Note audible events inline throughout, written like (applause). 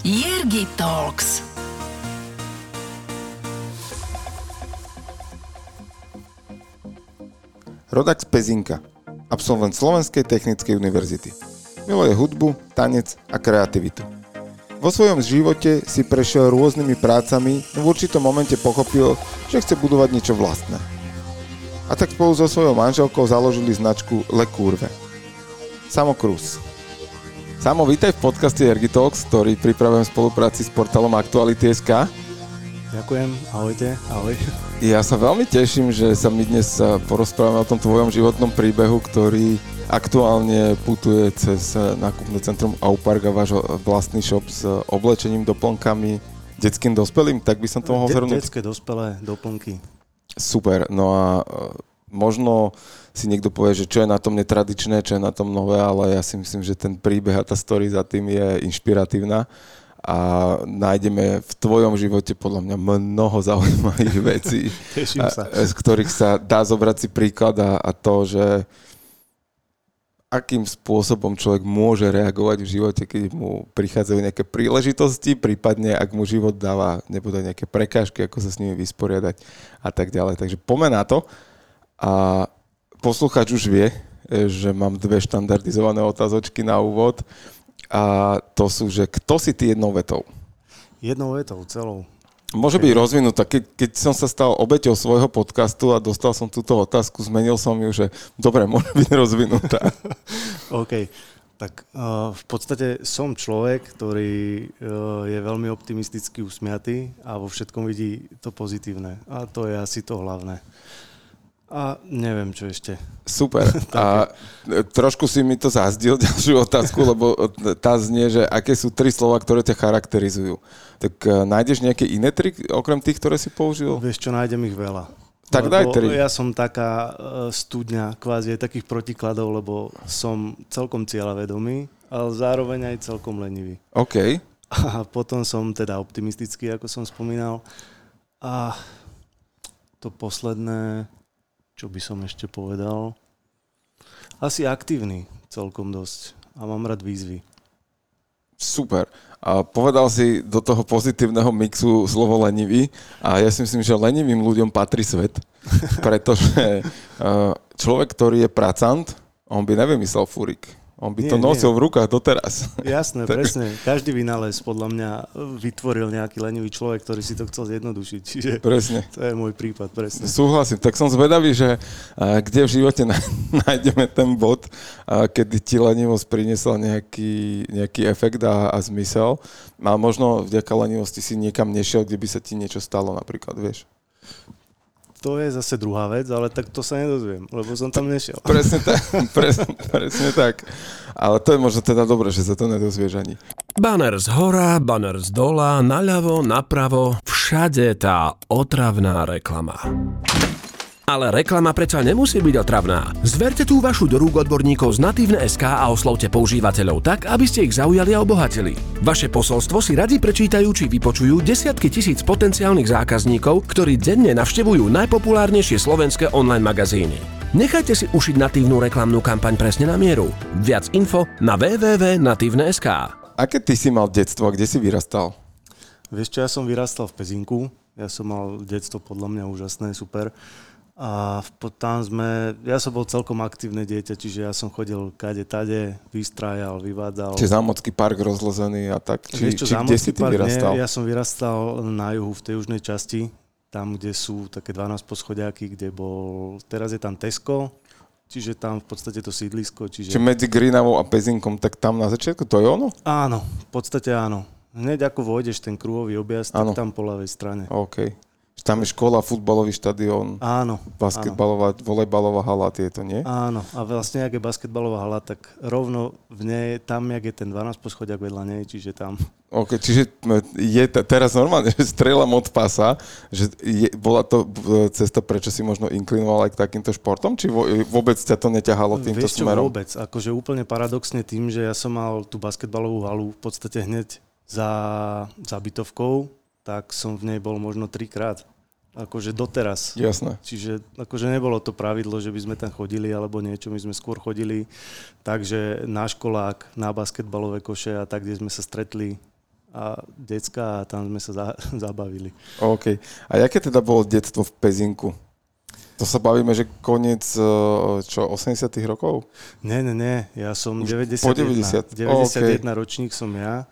Jirgi Talks. Rodak z Pezinka, absolvent Slovenskej technickej univerzity. Miluje hudbu, tanec a kreativitu. Vo svojom živote si prešiel rôznymi prácami, no v určitom momente pochopil, že chce budovať niečo vlastné. A tak spolu so svojou manželkou založili značku Le Curve. Samo Cruz. Samo, vítaj v podcaste Ergi Talks, ktorý pripravujem v spolupráci s portálom Aktuality.sk. Ďakujem, ahojte, ahoj. Ja sa veľmi teším, že sa my dnes eh, porozprávame o tom tvojom životnom príbehu, ktorý aktuálne putuje cez eh, nákupné centrum Aupark a váš vlastný shop s oblečením, doplnkami, detským dospelým, tak by som to mohol De- zhrnúť. detské dospelé doplnky. Super, no a možno si niekto povie, že čo je na tom netradičné, čo je na tom nové, ale ja si myslím, že ten príbeh a tá story za tým je inšpiratívna a nájdeme v tvojom živote podľa mňa mnoho zaujímavých (laughs) vecí, sa. z ktorých sa dá zobrať si príklad a, a to, že akým spôsobom človek môže reagovať v živote, keď mu prichádzajú nejaké príležitosti, prípadne ak mu život dáva nebude nejaké prekážky, ako sa s nimi vysporiadať a tak ďalej. Takže poďme na to. A posluchač už vie, e, že mám dve štandardizované otázočky na úvod a to sú, že kto si ty jednou vetou? Jednou vetou, celou. Môže byť rozvinutá. Keď, keď som sa stal obeťou svojho podcastu a dostal som túto otázku, zmenil som ju, že dobre, (laughs) môže byť rozvinutá. (laughs) OK. Tak uh, v podstate som človek, ktorý uh, je veľmi optimisticky usmiatý a vo všetkom vidí to pozitívne. A to je asi to hlavné. A neviem, čo ešte. Super. (laughs) A e, trošku si mi to zazdil (laughs) ďalšiu otázku, lebo e, tá znie, že aké sú tri slova, ktoré ťa charakterizujú. Tak e, nájdeš nejaké iné tri, okrem tých, ktoré si použil? Vieš čo, nájdem ich veľa. Tak Lebo daj tri. Ja som taká uh, studňa kvázi aj takých protikladov, lebo som celkom cieľavedomý, ale zároveň aj celkom lenivý. OK. (laughs) A potom som teda optimistický, ako som spomínal. A to posledné, čo by som ešte povedal, asi aktívny celkom dosť. A mám rád výzvy. Super. A povedal si do toho pozitívneho mixu slovo lenivý a ja si myslím, že lenivým ľuďom patrí svet, (laughs) pretože uh, človek, ktorý je pracant, on by nevymyslel furik. On by Nie, to nosil nie. v rukách doteraz. (laughs) Jasné, Tak- presne. Každý vynález podľa mňa vytvoril nejaký lenivý človek, ktorý si to chcel zjednodušiť. Čiže Presne. to je môj prípad, presne. Súhlasím. Tak som zvedavý, že kde v živote ná- (laughs) nájdeme ten bod, kedy ti lenivosť priniesla nejaký, nejaký efekt a, a zmysel. A možno vďaka lenivosti si niekam nešiel, kde by sa ti niečo stalo napríklad, vieš. To je zase druhá vec, ale tak to sa nedozviem, lebo som tam nešiel. (laughs) Presne tak, presne, presne tak. Ale to je možno teda dobré, že sa to nedozvieš ani. Banner z hora, banner z dola, naľavo, napravo, všade tá otravná reklama. Ale reklama predsa nemusí byť otravná. Zverte tú vašu do rúk odborníkov z Natívne.sk a oslovte používateľov tak, aby ste ich zaujali a obohatili. Vaše posolstvo si radi prečítajú či vypočujú desiatky tisíc potenciálnych zákazníkov, ktorí denne navštevujú najpopulárnejšie slovenské online magazíny. Nechajte si ušiť natívnu reklamnú kampaň presne na mieru. Viac info na www.natívne.sk. Aké ty si mal detstvo a kde si vyrastal? Vieš čo, ja som vyrastal v Pezinku, ja som mal detstvo podľa mňa úžasné, super. A tam sme, ja som bol celkom aktívne dieťa, čiže ja som chodil kade tade, vystrájal, vyvádzal. Či zámocký park rozlezený a tak? Či, Vieš čo, či kde si ty park, vyrastal? Nie, ja som vyrastal na juhu, v tej južnej časti, tam, kde sú také 12 poschodiaky, kde bol, teraz je tam Tesco, čiže tam v podstate to sídlisko, čiže... Či medzi Grinavou a Pezinkom, tak tam na začiatku to je ono? Áno, v podstate áno. Hneď ako vôjdeš ten kruhový objazd, tak tam po ľavej strane. OK. Tam je škola, futbalový štadión, Áno, basketbalová, volejbalová hala, tieto, nie? Áno, a vlastne, ak je basketbalová hala, tak rovno v nej, tam, jak je ten 12 poschodiak vedľa nej, čiže tam. OK, čiže je t- teraz normálne, (laughs) že strieľam od pasa, že je, bola to e, cesta, prečo si možno inklinoval aj k takýmto športom, či vo, vôbec ťa to neťahalo týmto Vieš čo, smerom? vôbec, akože úplne paradoxne tým, že ja som mal tú basketbalovú halu v podstate hneď za, za bytovkou, tak som v nej bol možno trikrát. Akože doteraz. Jasné. Čiže akože nebolo to pravidlo, že by sme tam chodili alebo niečo, my sme skôr chodili takže na školák, na basketbalové koše a tak, kde sme sa stretli a decka a tam sme sa za, (laughs) zabavili. OK. A jaké teda bolo detstvo v Pezinku? To sa bavíme, že koniec e, čo, 80 rokov? Nie, nie, nie. Ja som Už 91. po 90. 91 Oh, OK. ročník som ja.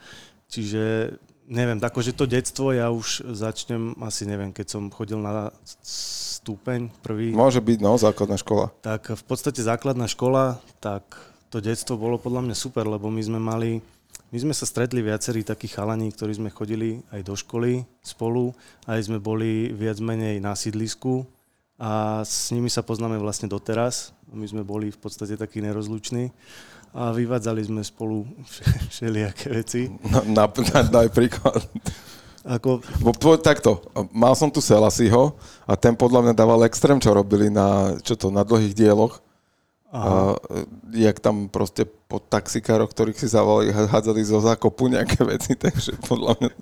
Čiže neviem, že to detstvo ja už začnem, asi neviem, keď som chodil na stupeň prvý, Môže byť, no, základná škola. tak v podstate základná škola, tak to detstvo bolo podľa mňa super, lebo my sme mali, my sme sa stretli viacerí takí chalani, ktorí sme chodili aj do školy spolu, aj sme boli viac menej na sídlisku a s nimi sa poznáme vlastne doteraz. My sme boli v podstate takí nerozluční a vyvádzali sme spolu (laughs) všelijaké veci. Na, na, na, daj príklad. Ako, Bo povedz takto, mal som tu Selasiho a ten podľa mňa dával extrém, čo robili na, čo to, na dlhých dieloch. A, jak tam proste po taxikároch, ktorých si zavolali, hádzali zo zákopu nejaké veci, (laughs) takže podľa mňa...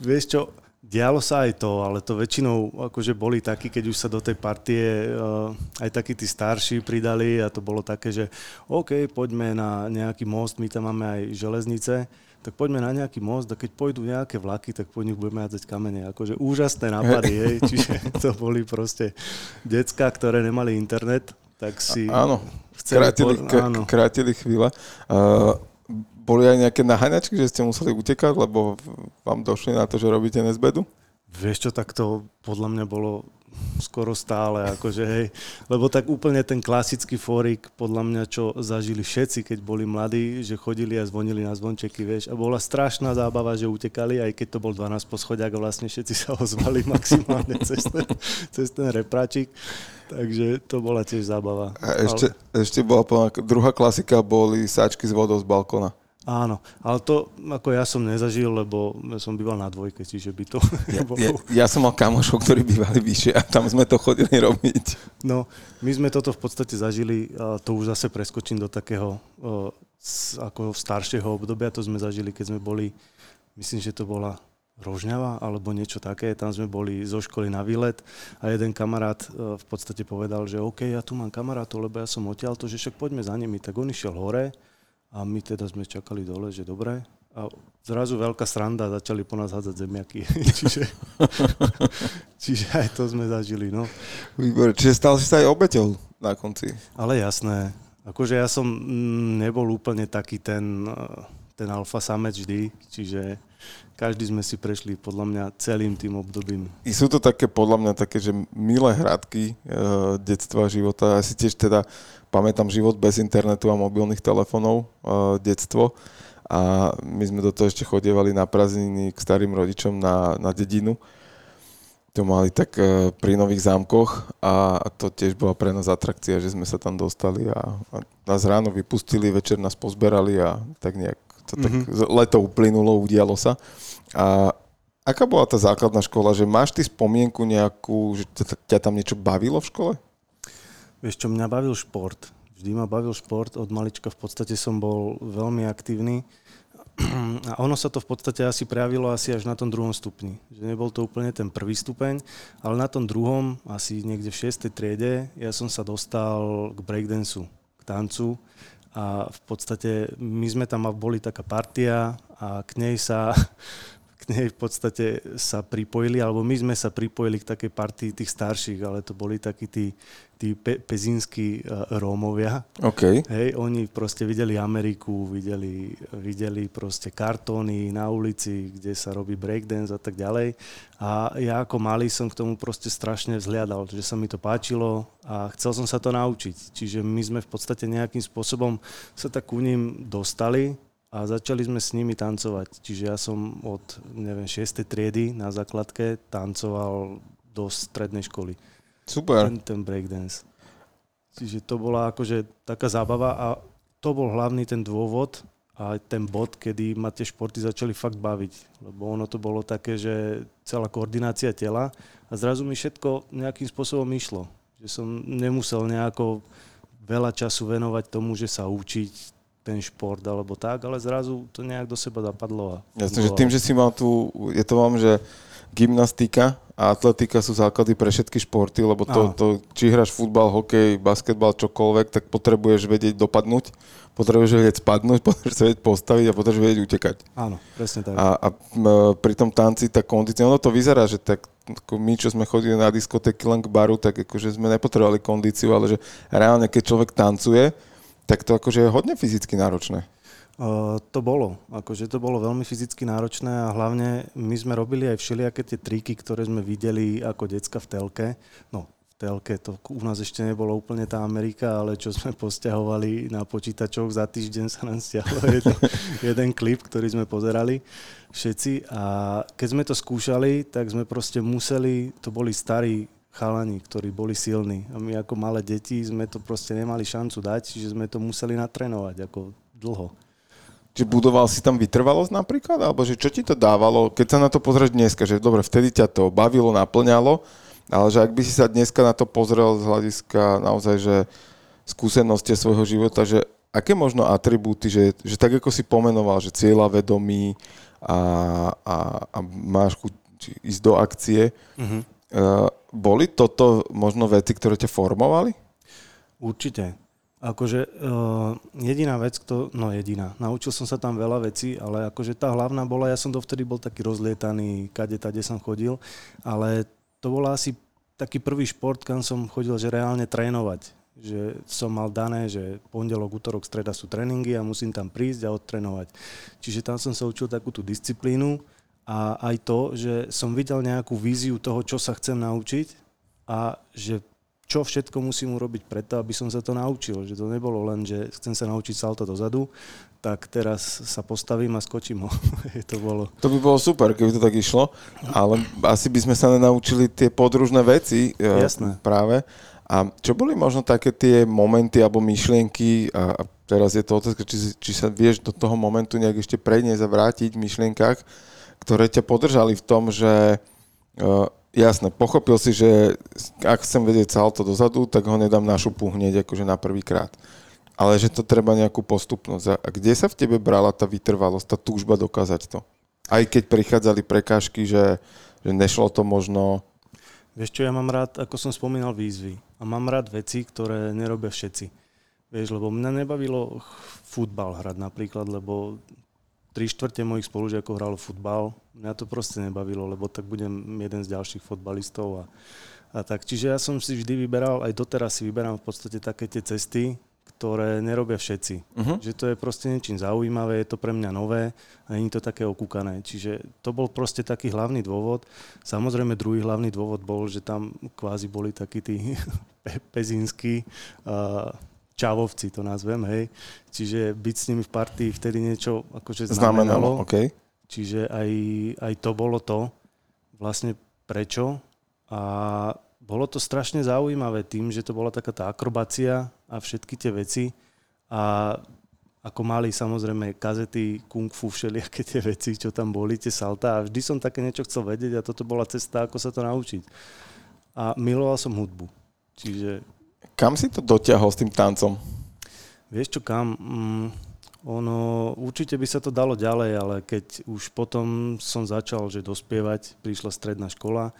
Vieš čo, dialo sa aj to, ale to väčšinou akože boli takí, keď už sa do tej partie uh, aj takí tí starší pridali a to bolo také, že OK, poďme na nejaký most, my tam máme aj železnice, tak poďme na nejaký most a keď pôjdu nejaké vlaky, tak po nich budeme hádzať kamene. Akože úžasné nápady, hej, čiže (laughs) to boli proste decka, ktoré nemali internet, tak si Áno, chceli... krátili, po- k- áno. krátili chvíľa. Uh, boli aj nejaké naháňačky, že ste museli utekať, lebo vám došli na to, že robíte nezbedu? Vieš čo, tak to podľa mňa bolo skoro stále, akože hej, lebo tak úplne ten klasický fórik, podľa mňa, čo zažili všetci, keď boli mladí, že chodili a zvonili na zvončeky, vieš, a bola strašná zábava, že utekali, aj keď to bol 12 poschodiak a vlastne všetci (laughs) sa ozvali maximálne cez ten, cez ten repráčik, takže to bola tiež zábava. A ešte, ešte bola plná, druhá klasika, boli sáčky s vodou z balkóna. Áno, ale to ako ja som nezažil, lebo som býval na dvojke, čiže by to (laughs) Ja, ja, ja som mal kamošov, ktorí bývali vyššie a tam sme to chodili robiť. No, my sme toto v podstate zažili, a to už zase preskočím do takého o, s- ako staršieho obdobia, to sme zažili, keď sme boli, myslím, že to bola Rožňava alebo niečo také, tam sme boli zo školy na výlet a jeden kamarát e, v podstate povedal, že OK, ja tu mám kamarátov, lebo ja som odtiaľto, že však poďme za nimi. Tak on išiel hore a my teda sme čakali dole, že dobre. A zrazu veľká sranda, začali po nás hádzať zemiaky. (laughs) čiže, čiže aj to sme zažili, no. Výborné. Čiže stal si sa aj obeťou na konci. Ale jasné. Akože ja som mm, nebol úplne taký ten, eh, ten alfa samec vždy, čiže každý sme si prešli podľa mňa celým tým obdobím. I sú to také, podľa mňa, také, že milé hradky e, detstva, života. Ja si tiež teda pamätám život bez internetu a mobilných telefónov, e, detstvo. A my sme do toho ešte chodievali na prázdniny k starým rodičom na, na dedinu. To mali tak e, pri Nových zámkoch a to tiež bola pre nás atrakcia, že sme sa tam dostali a, a nás ráno vypustili, večer nás pozberali a tak nejak to tak mm-hmm. leto uplynulo, udialo sa. A aká bola tá základná škola, že máš ty spomienku nejakú, že ťa tam niečo bavilo v škole? Vieš čo, mňa bavil šport. Vždy ma bavil šport, od malička v podstate som bol veľmi aktívny. (clears throat) A ono sa to v podstate asi prejavilo asi až na tom druhom stupni. Že nebol to úplne ten prvý stupeň, ale na tom druhom, asi niekde v 6. triede, ja som sa dostal k breakdanceu, k tancu. A v podstate my sme tam boli taká partia a k nej sa (laughs) k nej v podstate sa pripojili, alebo my sme sa pripojili k takej partii tých starších, ale to boli takí tí, tí pe, pezínski uh, Rómovia. OK. Hej, oni proste videli Ameriku, videli, videli proste kartóny na ulici, kde sa robí breakdance a tak ďalej. A ja ako malý som k tomu proste strašne vzhliadal, že sa mi to páčilo a chcel som sa to naučiť. Čiže my sme v podstate nejakým spôsobom sa tak ku ním dostali a začali sme s nimi tancovať. Čiže ja som od, neviem, 6. triedy na základke tancoval do strednej školy. Super. Ten, ten breakdance. Čiže to bola akože taká zábava a to bol hlavný ten dôvod a ten bod, kedy ma tie športy začali fakt baviť. Lebo ono to bolo také, že celá koordinácia tela a zrazu mi všetko nejakým spôsobom išlo. Že som nemusel nejako veľa času venovať tomu, že sa učiť ten šport alebo tak, ale zrazu to nejak do seba zapadlo. A Jasne, že tým, že si mal tu, je to vám, že gymnastika a atletika sú základy pre všetky športy, lebo to, to, či hráš futbal, hokej, basketbal, čokoľvek, tak potrebuješ vedieť dopadnúť, potrebuješ vedieť spadnúť, (laughs) potrebuješ sa vedieť postaviť a potrebuješ vedieť utekať. Áno, presne tak. A, a pri tom tanci tá kondícia, ono to vyzerá, že tak ako my, čo sme chodili na diskotéky len k baru, tak akože sme nepotrebovali kondíciu, ale že reálne, keď človek tancuje, tak to akože je hodne fyzicky náročné. Uh, to bolo, akože to bolo veľmi fyzicky náročné a hlavne my sme robili aj všelijaké tie triky, ktoré sme videli ako decka v telke. No, v telke, to u nás ešte nebolo úplne tá Amerika, ale čo sme (laughs) posťahovali na počítačoch, za týždeň sa nám stiahlo (laughs) jeden, jeden klip, ktorý sme pozerali všetci a keď sme to skúšali, tak sme proste museli, to boli starí chalani, ktorí boli silní a my ako malé deti sme to proste nemali šancu dať, čiže sme to museli natrénovať ako dlho. Či budoval si tam vytrvalosť napríklad? Alebo že čo ti to dávalo, keď sa na to pozrieš dneska, že dobre, vtedy ťa to bavilo, naplňalo, ale že ak by si sa dneska na to pozrel z hľadiska naozaj, že skúsenosti svojho života, že aké možno atribúty, že, že tak ako si pomenoval, že cieľa vedomí a, a, a máš chuť ísť do akcie, Mhm. Uh, boli toto možno veci, ktoré ťa formovali? Určite. Akože uh, jediná vec, kto, no jediná, naučil som sa tam veľa vecí, ale akože tá hlavná bola, ja som dovtedy bol taký rozlietaný, kade tade som chodil, ale to bola asi taký prvý šport, kam som chodil, že reálne trénovať. Že som mal dané, že pondelok, útorok, streda sú tréningy a musím tam prísť a odtrénovať. Čiže tam som sa učil takú tú disciplínu a aj to, že som videl nejakú víziu toho, čo sa chcem naučiť a že čo všetko musím urobiť preto, aby som sa to naučil. Že to nebolo len, že chcem sa naučiť salto dozadu, tak teraz sa postavím a skočím ho. (laughs) to bolo. To by bolo super, keby to tak išlo, ale asi by sme sa nenaučili tie podružné veci e, Jasné. práve. A čo boli možno také tie momenty alebo myšlienky, a teraz je to otázka, či, či sa vieš do toho momentu nejak ešte predniesť a vrátiť v myšlienkach, ktoré ťa podržali v tom, že uh, jasné, pochopil si, že ak chcem vedieť salto dozadu, tak ho nedám na šupu hneď akože na prvýkrát. Ale že to treba nejakú postupnosť. A kde sa v tebe brala tá vytrvalosť, tá túžba dokázať to? Aj keď prichádzali prekážky, že, že nešlo to možno... Vieš čo, ja mám rád, ako som spomínal, výzvy. A mám rád veci, ktoré nerobia všetci. Vieš, lebo mňa nebavilo futbal hrať napríklad, lebo tri štvrte mojich spolužiakov hralo futbal. Mňa to proste nebavilo, lebo tak budem jeden z ďalších futbalistov a, a tak. Čiže ja som si vždy vyberal, aj doteraz si vyberám v podstate také tie cesty, ktoré nerobia všetci. Uh-huh. Že to je proste niečím zaujímavé, je to pre mňa nové a nie je to také okúkané. Čiže to bol proste taký hlavný dôvod. Samozrejme druhý hlavný dôvod bol, že tam kvázi boli takí tí (laughs) pe- pezínski uh, čavovci, to nazvem, hej. Čiže byť s nimi v partii vtedy niečo akože znamenalo. Znamenalo, OK. Čiže aj, aj to bolo to, vlastne prečo. A bolo to strašne zaujímavé tým, že to bola taká tá akrobácia a všetky tie veci. A ako mali samozrejme kazety, kung fu, všelijaké tie veci, čo tam boli, tie salta. A vždy som také niečo chcel vedieť a toto bola cesta, ako sa to naučiť. A miloval som hudbu. Čiže Kam si to dotiahol s tým tancom? Vieš čo kam? Mm, ono, určite by sa to dalo ďalej, ale keď už potom som začal, že dospievať, prišla stredná škola,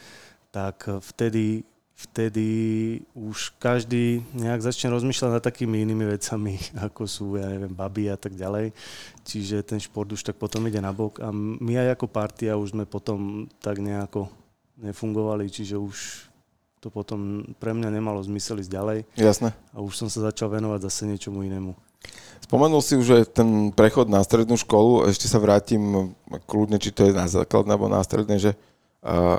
tak vtedy, vtedy už každý nejak začne rozmýšľať nad takými inými vecami, (laughs) ako sú, ja neviem, baby a tak ďalej. Čiže ten šport už tak potom ide na bok a my aj ako partia už sme potom tak nejako nefungovali, čiže už to potom pre mňa nemalo zmysel ísť ďalej Jasné. a už som sa začal venovať zase niečomu inému. Spomenul si už že ten prechod na strednú školu, ešte sa vrátim kľudne, či to je na základné alebo na stredné, že uh,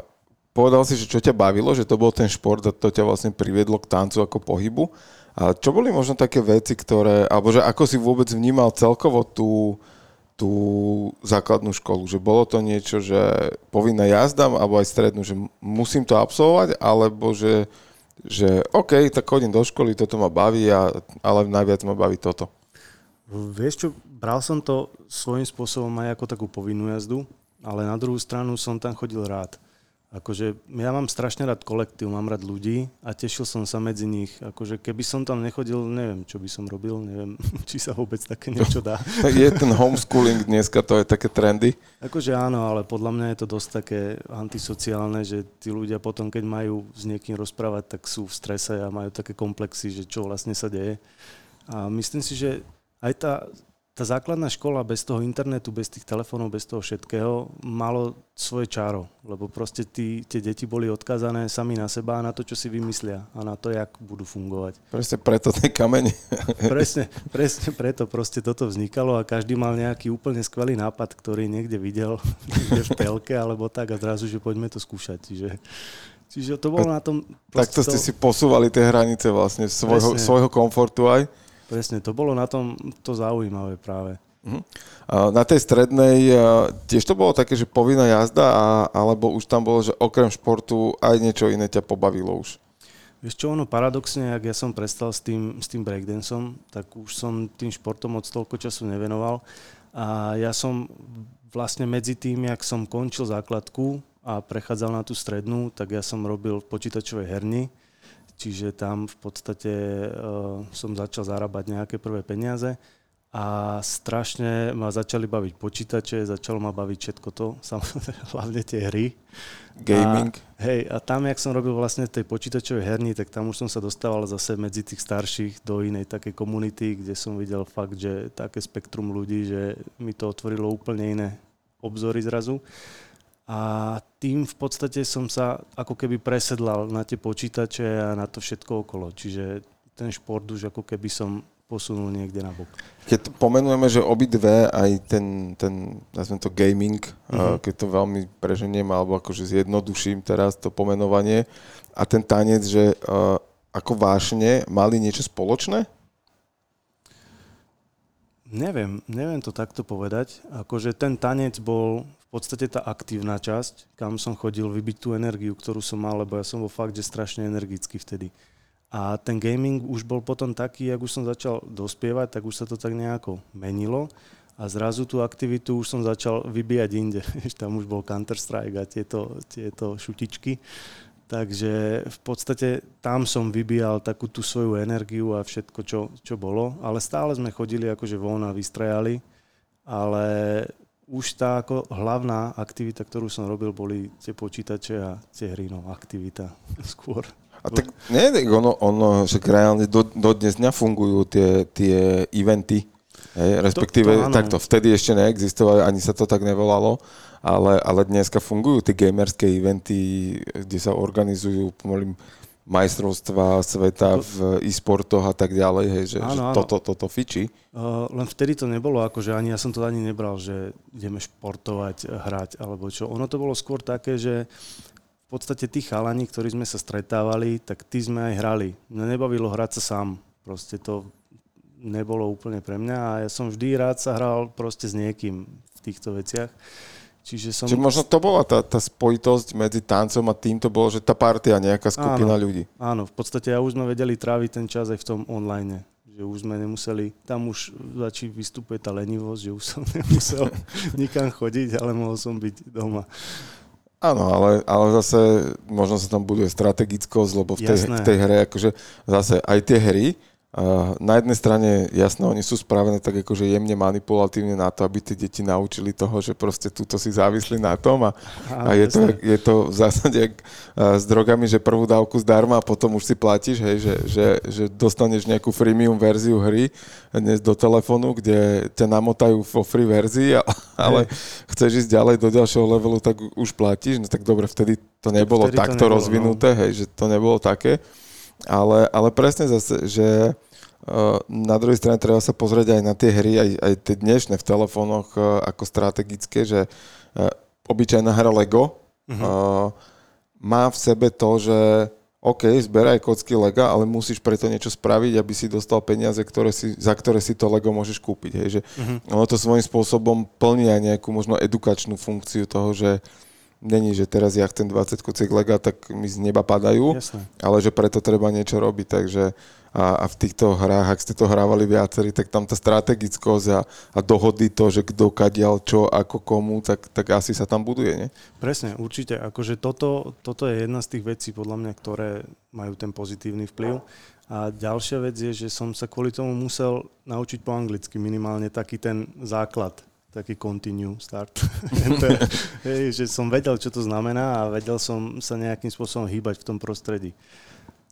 povedal si, že čo ťa bavilo, že to bol ten šport a to ťa vlastne priviedlo k tancu ako pohybu. A čo boli možno také veci, ktoré, alebo že ako si vôbec vnímal celkovo tú, tú základnú školu, že bolo to niečo, že povinná jazda, alebo aj strednú, že musím to absolvovať, alebo že, že OK, tak chodím do školy, toto ma baví, a, ale najviac ma baví toto. Vieš čo, bral som to svojím spôsobom aj ako takú povinnú jazdu, ale na druhú stranu som tam chodil rád. Akože ja mám strašne rád kolektív, mám rád ľudí a tešil som sa medzi nich. Akože keby som tam nechodil, neviem, čo by som robil, neviem, (laughs) či sa vôbec také niečo dá. (laughs) je ten homeschooling dneska, to je také trendy? Akože áno, ale podľa mňa je to dosť také antisociálne, že tí ľudia potom, keď majú s niekým rozprávať, tak sú v strese a majú také komplexy, že čo vlastne sa deje. A myslím si, že aj tá tá základná škola bez toho internetu, bez tých telefónov, bez toho všetkého malo svoje čaro, lebo proste tí, tie deti boli odkazané sami na seba a na to, čo si vymyslia a na to, jak budú fungovať. Presne preto ten kameň. (laughs) presne, presne preto proste toto vznikalo a každý mal nejaký úplne skvelý nápad, ktorý niekde videl (laughs) v telke alebo tak a zrazu, že poďme to skúšať. Čiže, čiže to bolo na tom... Takto ste to... si posúvali tie hranice vlastne svojho, svojho komfortu aj Presne, to bolo na tom to zaujímavé práve. Uh-huh. Na tej strednej tiež to bolo také, že povinná jazda, a, alebo už tam bolo, že okrem športu aj niečo iné ťa pobavilo už? Vieš čo, ono paradoxne, ak ja som prestal s tým, s tým breakdanceom, tak už som tým športom od toľko času nevenoval. A ja som vlastne medzi tým, jak som končil základku a prechádzal na tú strednú, tak ja som robil v počítačovej herni čiže tam v podstate uh, som začal zarábať nejaké prvé peniaze a strašne ma začali baviť počítače, začalo ma baviť všetko to, (laughs) hlavne tie hry. Gaming. A, hej, a tam, jak som robil vlastne tej počítačovej herni, tak tam už som sa dostával zase medzi tých starších do inej takej komunity, kde som videl fakt, že také spektrum ľudí, že mi to otvorilo úplne iné obzory zrazu a tým v podstate som sa ako keby presedlal na tie počítače a na to všetko okolo. Čiže ten šport už ako keby som posunul niekde na bok. Keď pomenujeme, že obidve, aj ten, ten nazvem to gaming, mm-hmm. keď to veľmi preženiem, alebo akože zjednoduším teraz to pomenovanie, a ten tanec, že uh, ako vášne mali niečo spoločné? Neviem, neviem to takto povedať. Akože ten tanec bol podstate tá aktívna časť, kam som chodil vybiť tú energiu, ktorú som mal, lebo ja som bol fakt, že strašne energický vtedy. A ten gaming už bol potom taký, ak už som začal dospievať, tak už sa to tak nejako menilo a zrazu tú aktivitu už som začal vybíjať inde. (laughs) Tam už bol Counter-Strike a tieto, tieto šutičky. Takže v podstate tam som vybíjal takú tú svoju energiu a všetko, čo, čo bolo. Ale stále sme chodili akože von a vystrajali. Ale už tá ako hlavná aktivita, ktorú som robil, boli tie počítače a tie hry, no, aktivita (laughs) skôr. A tak nie, ono, ono že reálne do, do dnes dňa fungujú tie, tie eventy, hej, respektíve to, to takto, vtedy ešte neexistovali, ani sa to tak nevolalo, ale, ale dneska fungujú tie gamerské eventy, kde sa organizujú pomalým majstrovstva sveta v e-sportoch a tak ďalej, hej, že, áno, že áno. toto, toto fiči. Uh, len vtedy to nebolo ako, že ani ja som to ani nebral, že ideme športovať, hrať alebo čo. Ono to bolo skôr také, že v podstate tí chalani, ktorí sme sa stretávali, tak tí sme aj hrali. Mňa nebavilo hrať sa sám. Proste to nebolo úplne pre mňa a ja som vždy rád sa hral proste s niekým v týchto veciach. Čiže som... Čiže možno to bola tá, tá spojitosť medzi tancom a tým, to bolo, že tá partia, nejaká skupina áno, ľudí. Áno, v podstate ja už sme vedeli tráviť ten čas aj v tom online. Že už sme nemuseli, tam už začí vystupuje tá lenivosť, že už som (laughs) nemusel nikam chodiť, ale mohol som byť doma. Áno, ale, ale zase možno sa tam buduje strategickosť, lebo v tej, v tej hre, akože zase aj tie hry, na jednej strane, jasno, oni sú spravené tak akože jemne manipulatívne na to, aby tie deti naučili toho, že proste túto si závislí na tom a, a, a je, to, je to v zásade jak s drogami, že prvú dávku zdarma a potom už si platíš, hej, že, že, že dostaneš nejakú freemium verziu hry dnes do telefónu, kde ťa namotajú vo free verzii, ale hej. chceš ísť ďalej do ďalšieho levelu, tak už platíš, no tak dobre, vtedy to nebolo vtedy takto to nebolo, rozvinuté, no. hej, že to nebolo také. Ale, ale presne zase, že uh, na druhej strane treba sa pozrieť aj na tie hry, aj, aj tie dnešné v telefónoch uh, ako strategické, že uh, obyčajná hra Lego uh, má v sebe to, že OK, zberaj kocky Lega, ale musíš preto niečo spraviť, aby si dostal peniaze, ktoré si, za ktoré si to Lego môžeš kúpiť. Hej. Že uh-huh. Ono to svojím spôsobom plní aj nejakú možno edukačnú funkciu toho, že není, že teraz ja chcem 20 kociek lega, tak mi z neba padajú, Jasné. ale že preto treba niečo robiť, takže a, a v týchto hrách, ak ste to hrávali viacerí, tak tam tá strategickosť a, a dohody to, že kto kadial čo, ako komu, tak, tak asi sa tam buduje, nie? Presne, určite. Akože toto, toto je jedna z tých vecí, podľa mňa, ktoré majú ten pozitívny vplyv. A ďalšia vec je, že som sa kvôli tomu musel naučiť po anglicky minimálne taký ten základ, taký continue start. (laughs) Hej, že som vedel, čo to znamená a vedel som sa nejakým spôsobom hýbať v tom prostredí.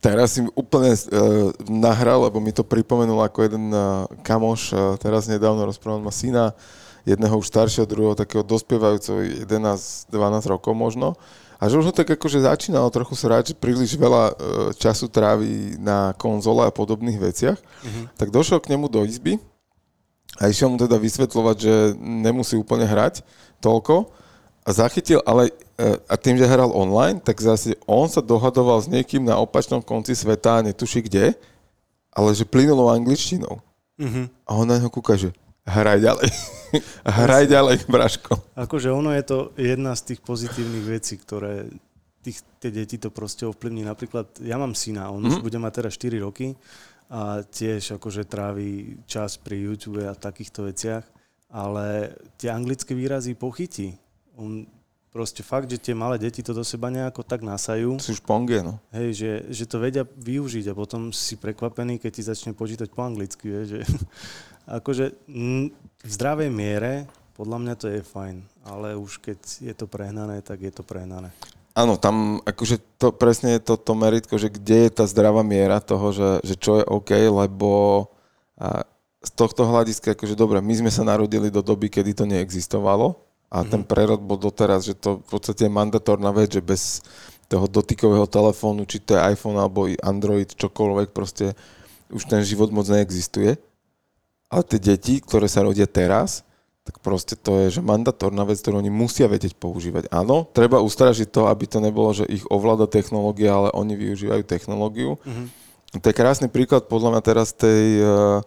Teraz si úplne uh, nahral, lebo mi to pripomenul ako jeden uh, kamoš, uh, teraz nedávno rozprával, má syna, jedného už staršieho, druhého takého dospievajúceho, 11-12 rokov možno. A že už ho tak akože začínal trochu sa rád, že príliš veľa uh, času trávi na konzole a podobných veciach, uh-huh. tak došiel k nemu do izby a išiel mu teda vysvetľovať, že nemusí úplne hrať toľko a zachytil, ale a tým, že hral online, tak zase on sa dohadoval s niekým na opačnom konci sveta, netuší kde, ale že plynulo angličtinou. Uh-huh. A on na neho kúka, že hraj ďalej. (laughs) hraj ďalej, Braško. Akože ono je to jedna z tých pozitívnych vecí, ktoré tých, tie deti to proste ovplyvní. Napríklad ja mám syna, on uh-huh. už bude mať teraz 4 roky a tiež akože trávi čas pri YouTube a takýchto veciach, ale tie anglické výrazy pochytí. On proste fakt, že tie malé deti to do seba nejako tak nasajú. Sú špongie, no. Hej, že, že to vedia využiť a potom si prekvapený, keď ti začne počítať po anglicky, vie, že (laughs) akože v zdravej miere podľa mňa to je fajn, ale už keď je to prehnané, tak je to prehnané. Áno, tam akože to presne je to, to meritko, že kde je tá zdravá miera toho, že, že čo je OK, lebo a z tohto hľadiska, akože dobre, my sme sa narodili do doby, kedy to neexistovalo, a mm-hmm. ten prerod bol doteraz, že to v podstate je mandatórna vec, že bez toho dotykového telefónu, či to je iPhone alebo Android, čokoľvek, proste už ten život moc neexistuje. Ale tie deti, ktoré sa rodia teraz, tak proste to je, že mandatórna vec, ktorú oni musia vedieť používať. Áno, treba ustražiť to, aby to nebolo, že ich ovláda technológia, ale oni využívajú technológiu. Mm-hmm. To je krásny príklad podľa mňa teraz tej uh,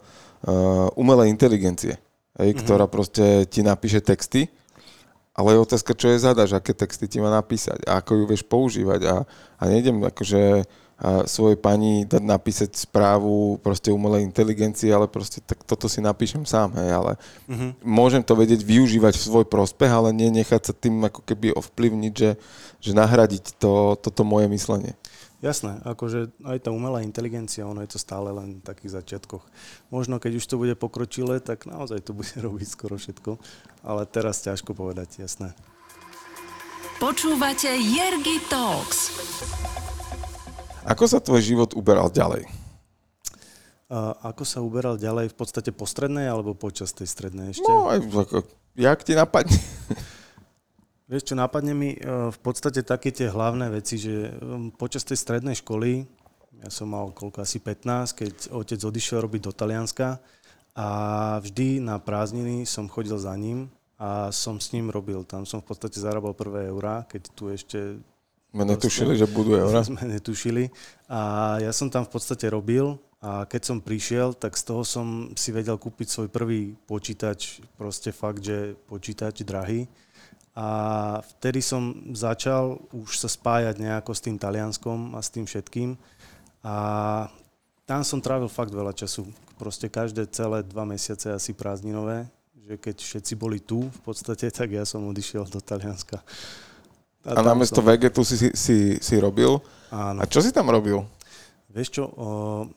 uh, umelej inteligencie, hej, mm-hmm. ktorá proste ti napíše texty ale je otázka, čo je zadaš, aké texty ti má napísať a ako ju vieš používať a, a nejdem akože a svojej pani dať napísať správu proste umelej inteligencii, ale proste tak toto si napíšem sám, hej, ale mm-hmm. môžem to vedieť využívať v svoj prospech, ale nie nechať sa tým ako keby ovplyvniť, že, že nahradiť to, toto moje myslenie. Jasné, akože aj tá umelá inteligencia, ono je to stále len v takých začiatkoch. Možno keď už to bude pokročilé, tak naozaj to bude (laughs) robiť skoro všetko, ale teraz ťažko povedať, jasné. Počúvate Jergy Talks. Ako sa tvoj život uberal ďalej? A ako sa uberal ďalej? V podstate po strednej alebo počas tej strednej ešte? No, aj ako, jak ti napadne. (laughs) Vieš čo, napadne mi e, v podstate také tie hlavné veci, že e, počas tej strednej školy, ja som mal koľko, asi 15, keď otec odišiel robiť do Talianska a vždy na prázdniny som chodil za ním a som s ním robil. Tam som v podstate zarábal prvé eurá, keď tu ešte... Sme netušili, že budú eurá. (laughs) Sme netušili. A ja som tam v podstate robil a keď som prišiel, tak z toho som si vedel kúpiť svoj prvý počítač, proste fakt, že počítač drahý a vtedy som začal už sa spájať nejako s tým Talianskom a s tým všetkým. A tam som trávil fakt veľa času. Proste každé celé dva mesiace asi prázdninové, že keď všetci boli tu v podstate, tak ja som odišiel do Talianska. A, a namiesto som... vegetu si, si, si robil? Áno. A čo si tam robil? Vieš čo,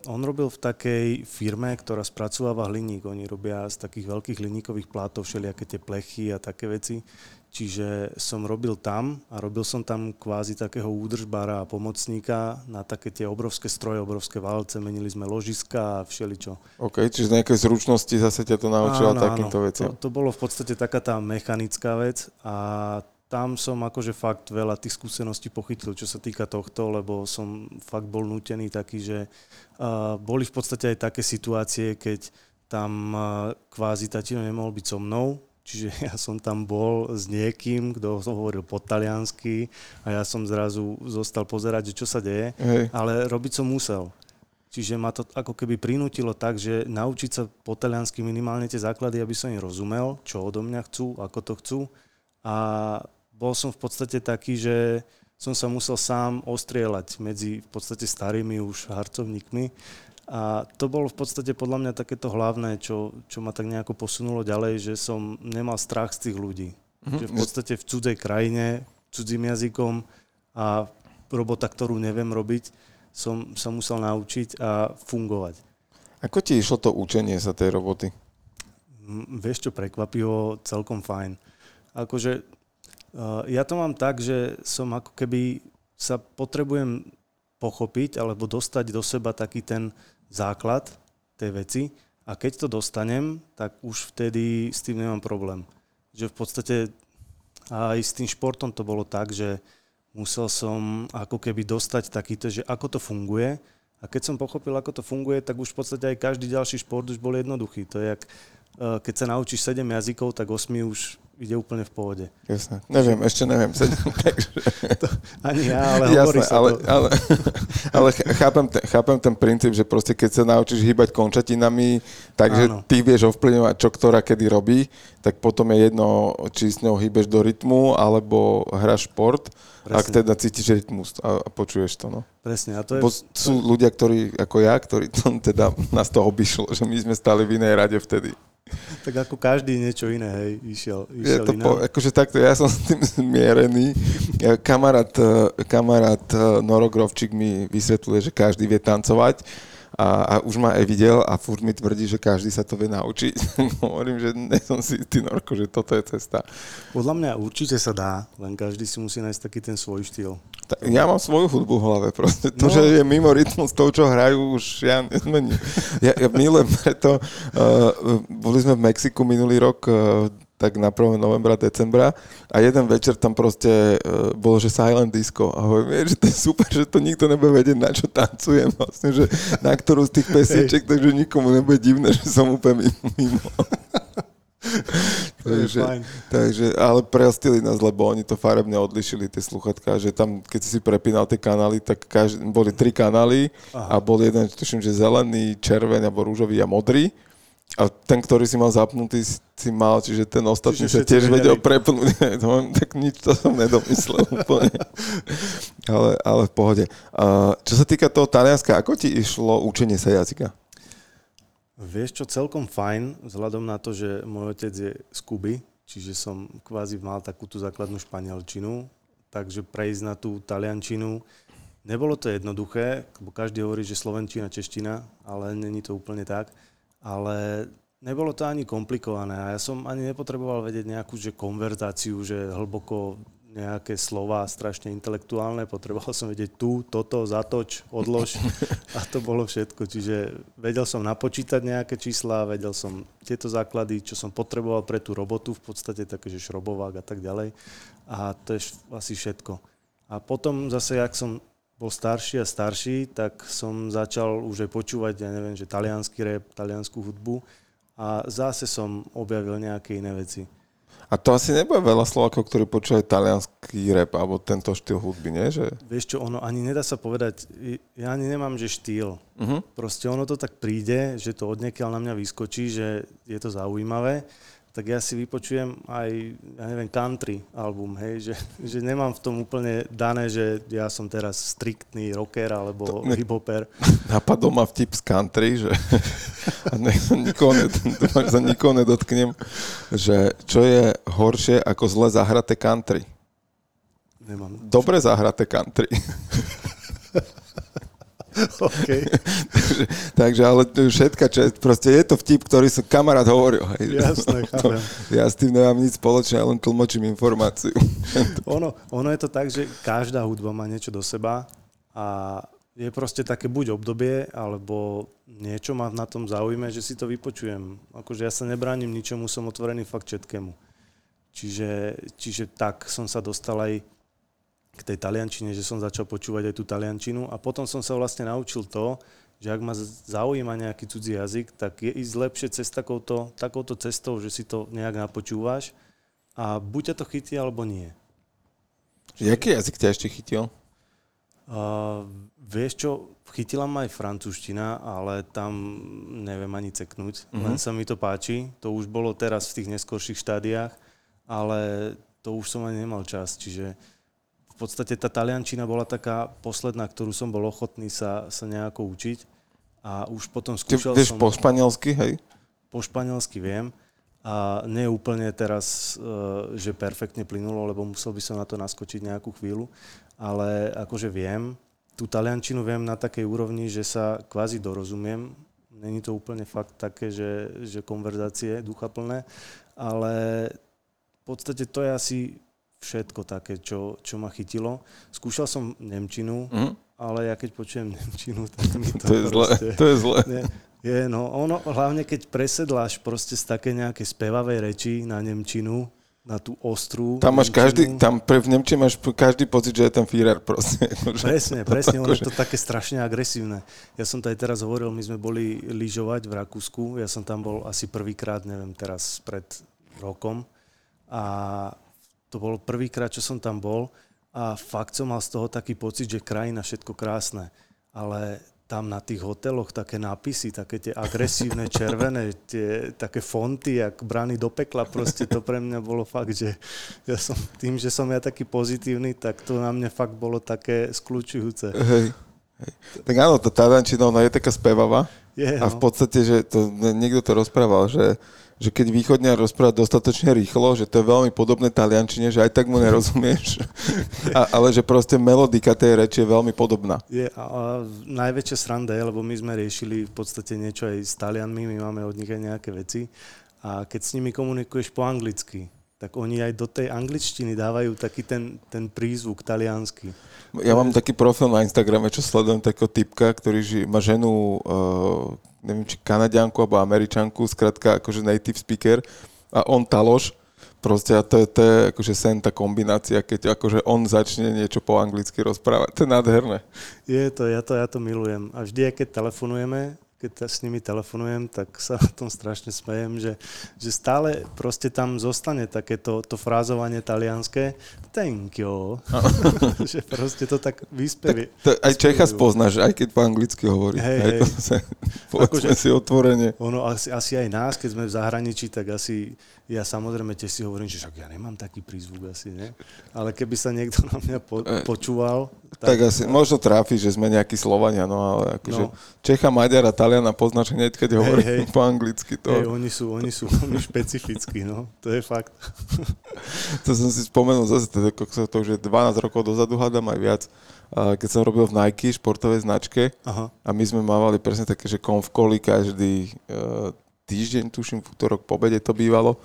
on robil v takej firme, ktorá spracováva hliník. Oni robia z takých veľkých hliníkových plátov všelijaké tie plechy a také veci. Čiže som robil tam a robil som tam kvázi takého údržbára a pomocníka na také tie obrovské stroje, obrovské válce, menili sme ložiska a všeličo. OK, čiže nejaké zručnosti zase ťa to naučila áno, takýmto veciam. To, to bolo v podstate taká tá mechanická vec a tam som akože fakt veľa tých skúseností pochytil, čo sa týka tohto, lebo som fakt bol nutený taký, že uh, boli v podstate aj také situácie, keď tam uh, kvázi tatino nemohol byť so mnou, Čiže (laughs) ja som tam bol s niekým, kto hovoril po taliansky a ja som zrazu zostal pozerať, že čo sa deje, Hej. ale robiť som musel. Čiže ma to ako keby prinútilo tak, že naučiť sa po taliansky minimálne tie základy, aby som im rozumel, čo odo mňa chcú, ako to chcú. A bol som v podstate taký, že som sa musel sám ostrieľať medzi v podstate starými už harcovníkmi. A to bolo v podstate podľa mňa takéto hlavné, čo, čo ma tak nejako posunulo ďalej, že som nemal strach z tých ľudí. Mm-hmm. Že v podstate v cudzej krajine, cudzím jazykom a robota, ktorú neviem robiť, som sa musel naučiť a fungovať. Ako ti išlo to učenie sa tej roboty? Vieš čo, prekvapivo, celkom fajn. Akože ja to mám tak, že som ako keby sa potrebujem pochopiť alebo dostať do seba taký ten základ tej veci a keď to dostanem, tak už vtedy s tým nemám problém. Že v podstate aj s tým športom to bolo tak, že musel som ako keby dostať takýto, že ako to funguje a keď som pochopil, ako to funguje, tak už v podstate aj každý ďalší šport už bol jednoduchý. To je jak Eh, keď sa naučíš 7 jazykov, tak 8 už ide úplne v pohode. Jasné. Neviem, ešte neviem 7, (laughs) takže... To, ani ja, ale Jasné, sa ale, to. ale, ale chápem, ten, chápem ten princíp, že proste keď sa naučíš hýbať končatinami, takže Áno. ty vieš ovplyvňovať, čo ktorá kedy robí, tak potom je jedno, či s ňou hýbeš do rytmu, alebo hráš šport, Presne. ak teda cítiš rytmus a, a počuješ to. No. Presne. A to je... Bo sú ľudia, ktorí, ako ja, ktorí (laughs) to, teda nás to obišlo, že my sme stali v inej rade vtedy. (laughs) Tak ako každý niečo iné, hej, išiel, išiel je to po, akože takto, ja som s tým (laughs) zmierený. Kamarát, kamarát eh, Noro Grovčík mi vysvetľuje, že každý vie tancovať a, a už ma aj videl a furt mi tvrdí, že každý sa to vie naučiť. (laughs) Hovorím, že ne som si ty, Norko, že toto je cesta. Podľa mňa určite sa dá, len každý si musí nájsť taký ten svoj štýl. Ja mám svoju hudbu v hlave, proste. To, no. že je mimo rytmus toho, čo hrajú, už ja nezmením. Ja, ja milujem preto, uh, boli sme v Mexiku minulý rok, uh, tak na 1. novembra, decembra a jeden večer tam proste uh, bolo, že silent disco a hovorím, že to je super, že to nikto nebude vedieť, na čo tancujem vlastne, že na ktorú z tých pesieček, takže nikomu nebude divné, že som úplne mimo. (laughs) takže, takže, ale prelstili nás, lebo oni to farebne odlišili, tie sluchatka, že tam, keď si si prepínal tie kanály, tak každý, boli tri kanály Aha. a bol jeden, tuším, že zelený, červený, alebo rúžový a modrý a ten, ktorý si mal zapnutý, si mal, čiže ten ostatný čiže sa tiež vedel prepnúť. (laughs) tak nič to som nedomyslel (laughs) úplne. ale, ale v pohode. Uh, čo sa týka toho Talianska, ako ti išlo učenie sa jazyka? Vieš čo, celkom fajn, vzhľadom na to, že môj otec je z Kuby, čiže som kvázi mal takú tú základnú španielčinu, takže prejsť na tú taliančinu, nebolo to jednoduché, lebo každý hovorí, že slovenčina, čeština, ale není to úplne tak ale nebolo to ani komplikované a ja som ani nepotreboval vedieť nejakú že konverzáciu, že hlboko nejaké slova strašne intelektuálne, potreboval som vedieť tu, toto, zatoč, odlož a to bolo všetko. Čiže vedel som napočítať nejaké čísla, vedel som tieto základy, čo som potreboval pre tú robotu, v podstate také, že šrobovák a tak ďalej. A to je asi všetko. A potom zase, jak som bol starší a starší, tak som začal už aj počúvať, ja neviem, že talianský rap, talianskú hudbu a zase som objavil nejaké iné veci. A to asi nebude veľa Slovakov, ktorí počúvajú talianský rap alebo tento štýl hudby, nie? Že... Vieš čo, ono ani nedá sa povedať, ja ani nemám, že štýl. Uh-huh. Proste ono to tak príde, že to odniekiaľ na mňa vyskočí, že je to zaujímavé tak ja si vypočujem aj, ja neviem, country album, hej, že, že nemám v tom úplne dané, že ja som teraz striktný rocker alebo ne, hiphoper. Napadol ma vtip z country, že (laughs) a ne, nikoho, ne, (laughs) sa nikoho nedotknem, že čo je horšie ako zle zahraté country? Nemám. Dobre zahraté country. (laughs) (laughs) Okay. takže, takže, ale všetka čest. Proste je to vtip, ktorý som kamarát hovoril. Hej. Jasné, (laughs) chápem. Ja s tým nemám nič spoločné, len tlmočím informáciu. (laughs) ono, ono je to tak, že každá hudba má niečo do seba a je proste také buď obdobie, alebo niečo ma na tom zaujíme, že si to vypočujem. Akože ja sa nebránim ničomu, som otvorený fakt všetkému. Čiže, čiže tak som sa dostal aj k tej taliančine, že som začal počúvať aj tú taliančinu a potom som sa vlastne naučil to, že ak ma zaujíma nejaký cudzí jazyk, tak je ísť lepšie cez takouto, takouto cestou, že si to nejak napočúvaš a buď ťa to chytí, alebo nie. Jaký jazyk ťa ešte chytil? Uh, vieš čo, chytila ma aj francúzština, ale tam neviem ani ceknúť. Uh-huh. Len sa mi to páči. To už bolo teraz v tých neskorších štádiách, ale to už som ani nemal čas, čiže v podstate tá taliančina bola taká posledná, ktorú som bol ochotný sa, sa nejako učiť a už potom Ty skúšal vieš som... po španielsky, hej? po španielsky viem a nie úplne teraz, e, že perfektne plynulo, lebo musel by som na to naskočiť nejakú chvíľu, ale akože viem, tú taliančinu viem na takej úrovni, že sa kvázi dorozumiem. Není to úplne fakt také, že, že konverzácie duchaplné, ale v podstate to je asi všetko také, čo, čo ma chytilo. Skúšal som Nemčinu, Mhm. ale ja keď počujem Nemčinu, tak mi (laughs) to, To je zle, to je zle. Nie, je, no ono, hlavne keď presedláš proste z také nejaké spevavej reči na Nemčinu, na tú ostrú Tam máš Nemčinu. každý, tam pre, v Nemčine máš každý pocit, že je ten Führer proste. (laughs) Presne, presne, ono je to (laughs) také strašne agresívne. Ja som to aj teraz hovoril, my sme boli lyžovať v Rakúsku, ja som tam bol asi prvýkrát, neviem, teraz pred rokom a to bol prvýkrát, čo som tam bol a fakt som mal z toho taký pocit, že krajina všetko krásne, ale tam na tých hoteloch také nápisy, také tie agresívne, (laughs) červené, tie také fonty, jak brány do pekla, proste to pre mňa bolo fakt, že ja som, tým, že som ja taký pozitívny, tak to na mne fakt bolo také skľúčujúce. Hej. Hej. Tak áno, tá taliančina, ona je taká spevavá Je, a v no. podstate, že to, niekto to rozprával, že, že keď východňar rozpráva dostatočne rýchlo, že to je veľmi podobné taliančine, že aj tak mu nerozumieš, (laughs) a, ale že proste melodika tej reči je veľmi podobná. Je, a, a najväčšia sranda je, lebo my sme riešili v podstate niečo aj s Talianmi, my máme od nich aj nejaké veci a keď s nimi komunikuješ po anglicky, tak oni aj do tej angličtiny dávajú taký ten, ten prízvuk taliansky. Ja mám taký profil na Instagrame, čo sledujem takého typka, ktorý ži, má ženu, uh, neviem, či kanadianku alebo američanku, skrátka akože native speaker a on taloš. Proste a to je, to je akože sen tá kombinácia, keď akože on začne niečo po anglicky rozprávať. To je nádherné. Je to, ja to, ja to milujem. A vždy, keď telefonujeme, keď s nimi telefonujem, tak sa (laughs) na tom strašne smejem, že, že stále proste tam zostane takéto to frázovanie talianské. Thank you. (laughs) že proste to tak vyspevie. To, aj Čecha spoznáš, aj keď po anglicky hovorí. Hej, Hej, sa, povedzme Akože- (laughs) si otvorene. Ono asi, asi aj nás, keď sme v zahraničí, tak asi ja samozrejme tiež si hovorím, že však ja nemám taký prízvuk asi, ne? Ale keby sa niekto na mňa po, E, počúval, Tak asi, možno tráfi, že sme nejakí Slovania, no ale akože No. Čecha, Maďara, Taliana poznáš hneď, keď hovorí hej. po anglicky. To, hej, oni sú, oni sú veľmi špecifickí, no. To je fakt. (laughs) To som si spomenul zase, kokso, to už je 12 rokov dozadu, hádam aj viac. Keď som robil v Nike, športovej značke, Aha. a my sme mávali presne také, že konf každý uh, týždeň, tuším, v útorok po obede to bývalo,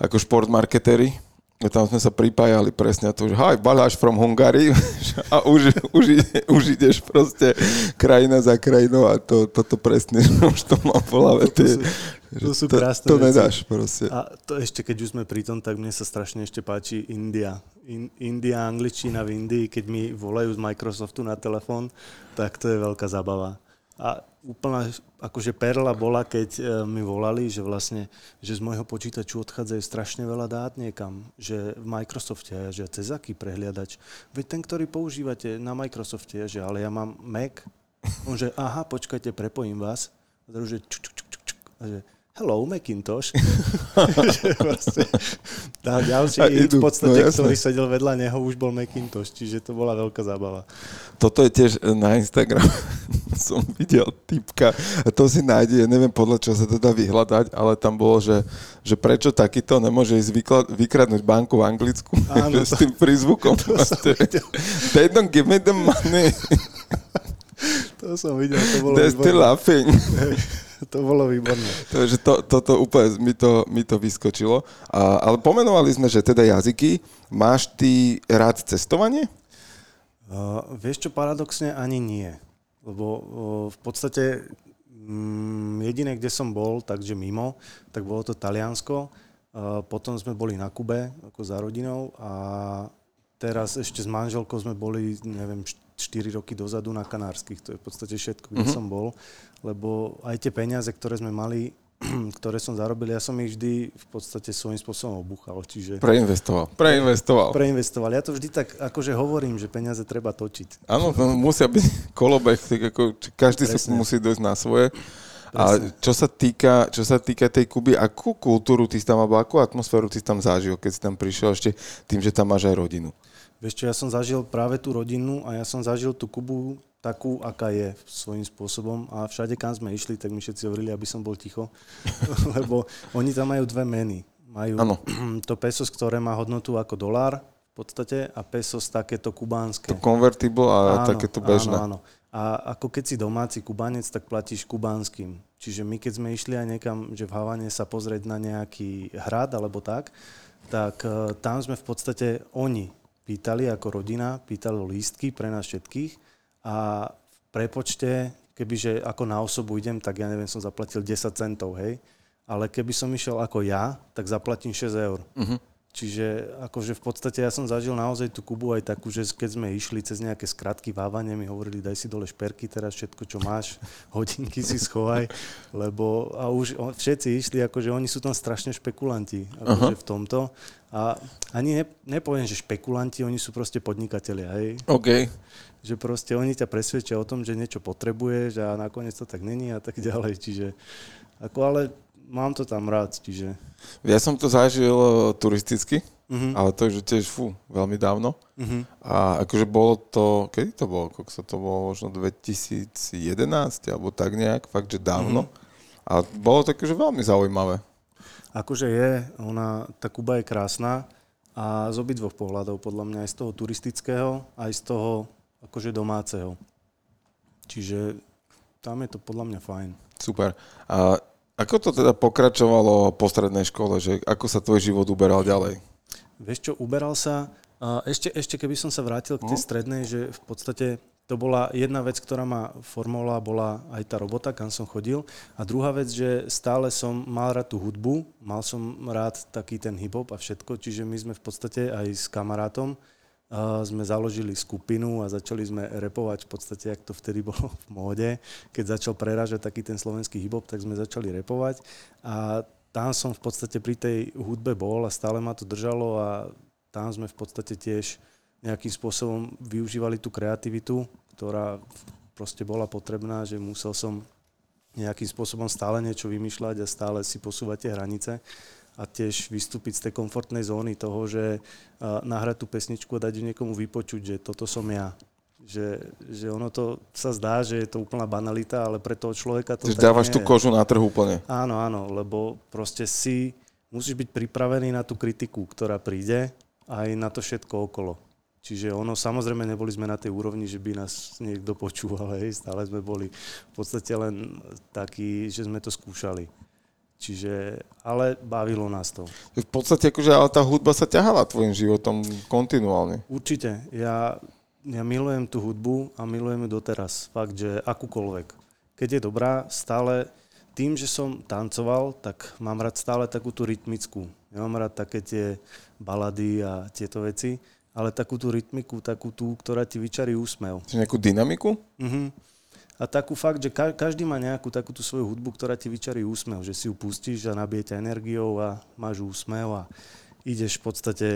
ako šport marketéri. A tam sme sa pripájali presne to, že hi, Baláš from Hungary (laughs) a už, už, ide, už ideš proste krajina za krajinou a to, toto presne, (laughs) už to mám v hlave. To tie- to sú to, krásne to veci. nedáš proste. A to ešte, keď už sme pri tom, tak mne sa strašne ešte páči India. In, India, angličtina v Indii, keď mi volajú z Microsoftu na telefón, tak to je veľká zabava. A úplná akože perla bola, keď e, mi volali, že vlastne, že z môjho počítaču odchádzajú strašne veľa dát niekam, že v Microsofte, že cez aký prehliadač. Veď ten, ktorý používate na Microsofte, že ale ja mám Mac. On že, aha, počkajte, prepojím vás. A že čuk, čuk, čuk, čuk. A že, hello, Macintosh. (laughs) Proste, ďalší hit v podstate, no jasné. ktorý sedel vedľa neho, už bol Macintosh, čiže to bola veľká zábava. Toto je tiež na Instagram. (laughs) som videl typka to si nájde, neviem podľa čo sa to dá vyhľadať, ale tam bolo, že, že prečo takýto nemôže ísť vykla- vykradnúť banku v Anglicku Áno, že (laughs) s to- tým prízvukom. proste. They don't give me the money, To som videl, to bolo they're still laughing. To bolo výborné. (laughs) Takže to, toto úplne mi to, mi to vyskočilo. A, ale pomenovali sme, že teda jazyky. Máš ty rád cestovanie? Uh, vieš čo, paradoxne ani nie. Lebo uh, v podstate mm, jediné, kde som bol, takže mimo, tak bolo to Taliansko. Uh, potom sme boli na Kube, ako za rodinou a teraz ešte s manželkou sme boli, neviem, 4 roky dozadu na Kanárskych. To je v podstate všetko, kde Mhm. som bol. Lebo aj tie peniaze, ktoré sme mali, (clears throat) ktoré som zarobil, ja som ich vždy v podstate svojím spôsobom obuchal. Čiže Preinvestoval. Preinvestoval. preinvestoval. Ja to vždy tak akože hovorím, že peniaze treba točiť. Áno, no, musia byť (laughs) kolobeh, tak ako každý sa musí dojsť na svoje. A čo sa, týka, čo sa týka tej Kuby, akú kultúru ty tam, alebo akú atmosféru ty tam zažil, keď si tam prišiel ešte tým, že tam máš aj rodinu? Vieš čo, ja som zažil práve tú rodinu a ja som zažil tú Kubu takú, aká je svojím spôsobom a všade, kam sme išli, tak mi všetci hovorili, aby som bol ticho, (laughs) lebo oni tam majú dve meny. Majú ano. (clears throat) to pesos, ktoré má hodnotu ako dolár v podstate a pesos takéto kubánske. To convertible a áno, takéto bežné. Áno, áno. A ako keď si domáci kubanec, tak platíš kubánskym. Čiže my keď sme išli aj niekam, že v Havane sa pozrieť na nejaký hrad alebo tak, tak uh, tam sme v podstate oni pýtali ako rodina, pýtali lístky pre nás všetkých a v prepočte, kebyže ako na osobu idem, tak ja neviem, som zaplatil 10 centov, hej. Ale keby som išiel ako ja, tak zaplatím 6 eur. Uh-huh. Čiže akože v podstate ja som zažil naozaj tú Kubu aj takú, že keď sme išli cez nejaké skratky vávanie, mi hovorili, daj si dole šperky teraz, všetko, čo máš, (laughs) hodinky si schovaj, lebo a už všetci išli, akože oni sú tam strašne špekulanti akože v tomto. A ani ne, nepoviem, že špekulanti, oni sú proste podnikatelia, hej. OK. Že proste oni ťa presvedčia o tom, že niečo potrebuješ a nakoniec to tak není a tak (laughs) ďalej. Čiže ako ale mám to tam rád, čiže... Ja som to zažil uh, turisticky, uh-huh. ale to je tiež fú, veľmi dávno. Uh-huh. A akože bolo to, kedy to bolo? Koľko sa to bolo? Možno 2011 alebo tak nejak, fakt, že dávno. Uh-huh. A bolo to akože veľmi zaujímavé. Akože je, ona, tá Kuba je krásna a z obidvoch pohľadov, podľa mňa aj z toho turistického, aj z toho akože domáceho. Čiže tam je to podľa mňa fajn. Super. A ako to teda pokračovalo po strednej škole, že ako sa tvoj život uberal ďalej? Vieš čo, uberal sa, ešte, ešte keby som sa vrátil k tej no. strednej, že v podstate to bola jedna vec, ktorá ma formovala, bola aj tá robota, kam som chodil. A druhá vec, že stále som mal rád tú hudbu, mal som rád taký ten hip-hop a všetko, čiže my sme v podstate aj s kamarátom sme založili skupinu a začali sme repovať v podstate, ak to vtedy bolo v móde. Keď začal prerážať taký ten slovenský hip-hop, tak sme začali repovať a tam som v podstate pri tej hudbe bol a stále ma to držalo a tam sme v podstate tiež nejakým spôsobom využívali tú kreativitu, ktorá proste bola potrebná, že musel som nejakým spôsobom stále niečo vymýšľať a stále si posúvať tie hranice a tiež vystúpiť z tej komfortnej zóny toho, že nahrať tú pesničku a dať ju niekomu vypočuť, že toto som ja. Že, že ono to sa zdá, že je to úplná banalita, ale pre toho človeka to Že dávaš tú kožu na trhu úplne. Áno, áno, lebo proste si musíš byť pripravený na tú kritiku, ktorá príde aj na to všetko okolo. Čiže ono, samozrejme, neboli sme na tej úrovni, že by nás niekto počúval, hej, stále sme boli v podstate len takí, že sme to skúšali. Čiže, ale bavilo nás to. V podstate, akože, ale tá hudba sa ťahala tvojim životom kontinuálne. Určite. Ja, ja milujem tú hudbu a milujem ju doteraz. Fakt, že akúkoľvek. Keď je dobrá, stále tým, že som tancoval, tak mám rád stále takú tú rytmickú. Ja mám rád také tie balady a tieto veci, ale takú tú rytmiku, takú tú, ktorá ti vyčarí úsmev. Čiže nejakú dynamiku? Mhm a takú fakt, že každý má nejakú takú tú svoju hudbu, ktorá ti vyčarí úsmev, že si ju pustíš a nabije ťa energiou a máš úsmev a ideš v podstate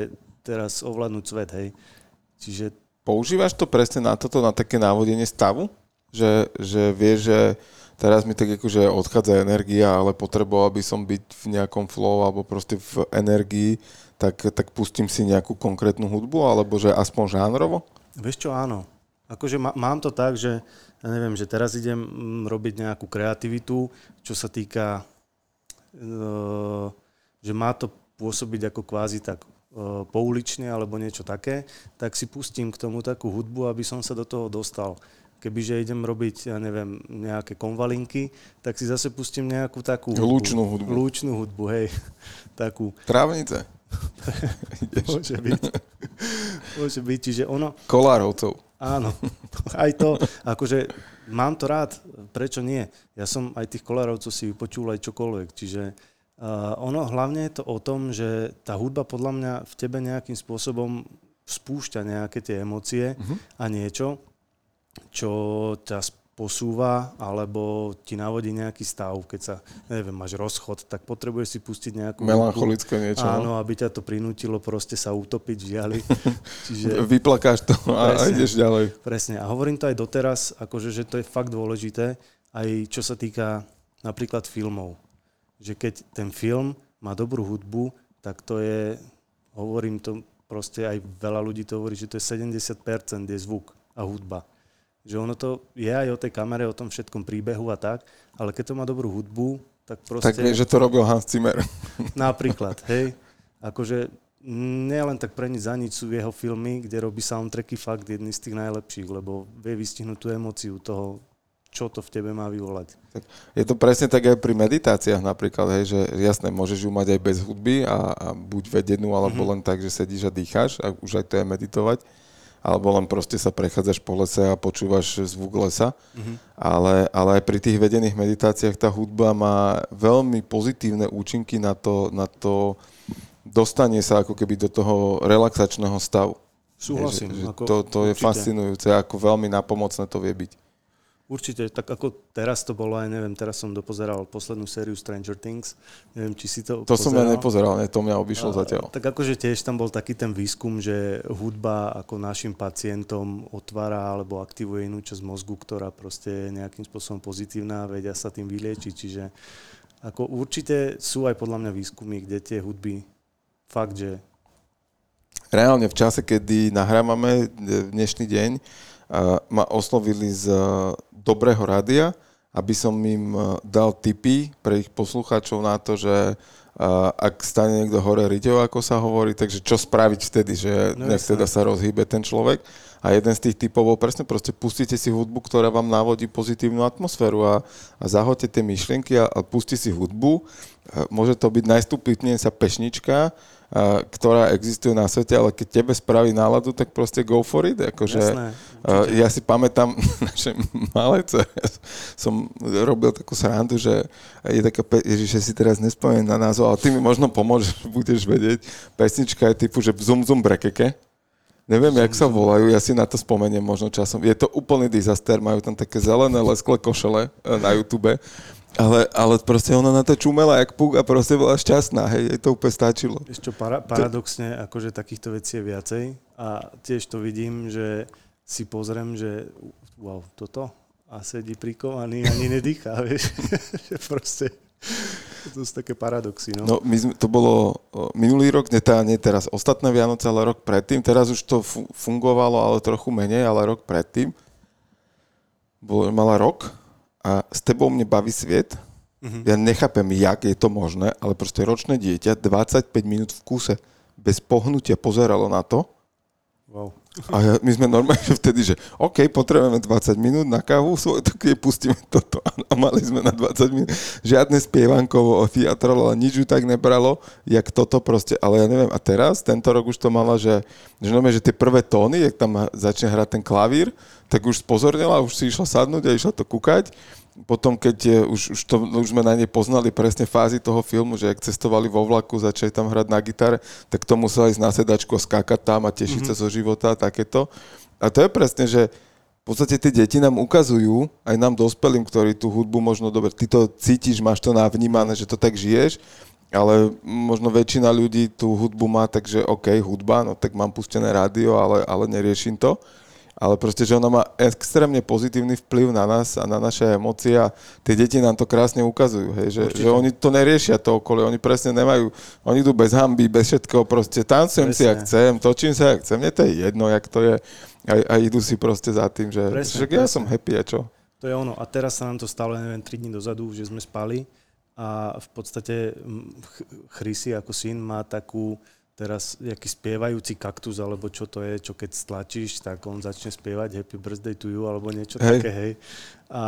teraz ovládnuť svet, hej. Čiže... Používaš to presne na toto, na také návodenie stavu? Že, že vieš, že teraz mi tak akože odchádza energia, ale potreboval by som byť v nejakom flow alebo proste v energii, tak, tak pustím si nejakú konkrétnu hudbu, alebo že aspoň žánrovo? Vieš čo, áno. Akože má, mám to tak, že ja neviem, že teraz idem mm, robiť nejakú kreativitu, čo sa týka, eh, že má to pôsobiť ako kvázi tak eh, poulične alebo niečo také, tak si pustím k tomu takú hudbu, aby som sa do toho dostal. Kebyže idem robiť, ja neviem, nejaké konvalinky, tak si zase pustím nejakú takú hudbu. Lúčnú hudbu. Lúčnú hudbu, hej. (laughs) takú. Trávnice. (laughs) Môže byť. (laughs) Môže byť, čiže ono... Kolárovcov. Áno, (laughs) aj to, akože mám to rád, prečo nie? Ja som aj tých kolárovcov si vypočul aj čokoľvek, čiže uh, ono hlavne je to o tom, že tá hudba podľa mňa v tebe nejakým spôsobom spúšťa nejaké tie emócie uh-huh. a niečo, čo ťa posúva alebo ti navodí nejaký stav, keď sa, neviem, máš rozchod, tak potrebuješ si pustiť nejakú... Melancholické niečo. No. Áno, aby ťa to prinútilo proste sa utopiť v žiali. (laughs) Čiže... Vyplakáš to a presne, ideš ďalej. Presne. A hovorím to aj doteraz, akože, že to je fakt dôležité, aj čo sa týka napríklad filmov. Že keď ten film má dobrú hudbu, tak to je, hovorím to proste aj veľa ľudí to hovorí, že to je 70% je zvuk a hudba. Že ono to je aj o tej kamere, o tom všetkom príbehu a tak, ale keď to má dobrú hudbu, tak proste... Tak vieš, že to robil Hans Zimmer. (laughs) Napríklad, hej. Akože nie len tak pre nič za nič sú jeho filmy, kde robí soundtracky fakt jedný z tých najlepších, lebo vie vystihnúť tú emóciu toho, čo to v tebe má vyvolať. Tak je to presne tak aj pri meditáciách napríklad, hej, že jasné, môžeš ju mať aj bez hudby a, a buď vedenú, alebo mm-hmm. len tak, že sedíš a dýcháš a už aj to je meditovať alebo len proste sa prechádzaš po lese a počúvaš zvuk lesa. Mm-hmm. Ale, ale aj pri tých vedených meditáciách tá hudba má veľmi pozitívne účinky na to, na to dostanie sa ako keby do toho relaxačného stavu. Súhlasím. Že, že ako, to, to je fascinujúce, ako veľmi napomocné to vie byť. Určite, tak ako teraz to bolo aj, neviem, teraz som dopozeral poslednú sériu Stranger Things, neviem, či si to To pozeral. som ja nepozeral, ne, to mňa obišlo a, zatiaľ. Tak akože tiež tam bol taký ten výskum, že hudba ako našim pacientom otvára alebo aktivuje inú časť mozgu, ktorá proste je nejakým spôsobom pozitívna a vedia sa tým vyliečiť, čiže ako určite sú aj podľa mňa výskumy, kde tie hudby fakt, že... Reálne v čase, kedy nahrávame dnešný deň, ma oslovili z dobrého rádia, aby som im e, dal tipy pre ich poslucháčov na to, že ak stane niekto hore rideho, ako sa hovorí, takže čo spraviť vtedy, že no, nech teda sa rozhýbe ten človek. A jeden z tých typov bol presne, proste pustite si hudbu, ktorá vám navodí pozitívnu atmosféru a, a zahoďte tie myšlienky a, a pusti si hudbu. Môže to byť najstupitnejšia pešnička, ktorá existuje na svete, ale keď tebe spraví náladu, tak proste go for it. Akože, Jasné, ja si pamätám (laughs) naše malé ja som robil takú srandu, že je taká, Ježiš, si teraz nespomeniem na názov, ale ty mi možno pomôžeš, (laughs) budeš vedieť. Pesnička je typu, že zum zum brekeke. Neviem, jak sa volajú, ja si na to spomeniem možno časom. Je to úplný disaster, majú tam také zelené lesklé košele e, na YouTube ale, ale proste ona na to čumela jak puk a proste bola šťastná, hej, jej to úplne stačilo. Ešte para, paradoxne, to... akože takýchto vecí je viacej a tiež to vidím, že si pozriem, že wow, toto a sedí prikovaný, ani nedýchá, (laughs) vieš, že proste to sú také paradoxy, no. No, my sme, to bolo minulý rok, nie, teda, nie teraz ostatné Vianoce, ale rok predtým. Teraz už to fungovalo, ale trochu menej, ale rok predtým. Bol, mala rok a s tebou mne baví sviet. Uh-huh. Ja nechápem, jak je to možné, ale proste ročné dieťa 25 minút v kuse bez pohnutia pozeralo na to. Wow. A ja, my sme normálne vtedy, že OK, potrebujeme 20 minút na kávu, svoj, tak jej pustíme toto. A mali sme na 20 minút žiadne spievankovo, teatralo, ale nič ju tak nebralo, jak toto proste. Ale ja neviem, a teraz, tento rok už to mala, že, že, normálne, že tie prvé tóny, jak tam začne hrať ten klavír, tak už spozornila, už si išla sadnúť a išla to kúkať potom, keď už, už, to, už sme na nej poznali presne fázy toho filmu, že ak cestovali vo vlaku, začali tam hrať na gitare, tak to musela ísť na sedačku a skákať tam a tešiť mm-hmm. sa zo života a takéto. A to je presne, že v podstate tie deti nám ukazujú, aj nám dospelým, ktorí tú hudbu možno dobre, ty to cítiš, máš to navnímané, že to tak žiješ, ale možno väčšina ľudí tú hudbu má tak, že OK, hudba, no tak mám pustené rádio, ale, ale neriešim to ale proste, že ona má extrémne pozitívny vplyv na nás a na naše emócie a tie deti nám to krásne ukazujú, hej, že, že oni to neriešia to okolie, oni presne nemajú, oni idú bez hamby, bez všetkého, proste tancujem presne. si, ak chcem, točím sa, ak chcem, mne to je jedno, jak to je a, a idú si proste za tým, že, presne, že presne. ja som happy a čo. To je ono a teraz sa nám to stalo, neviem, 3 dní dozadu, že sme spali a v podstate Chrysy ako syn má takú teraz jaký spievajúci kaktus, alebo čo to je, čo keď stlačíš, tak on začne spievať Happy Birthday to you, alebo niečo hej. také, hej. A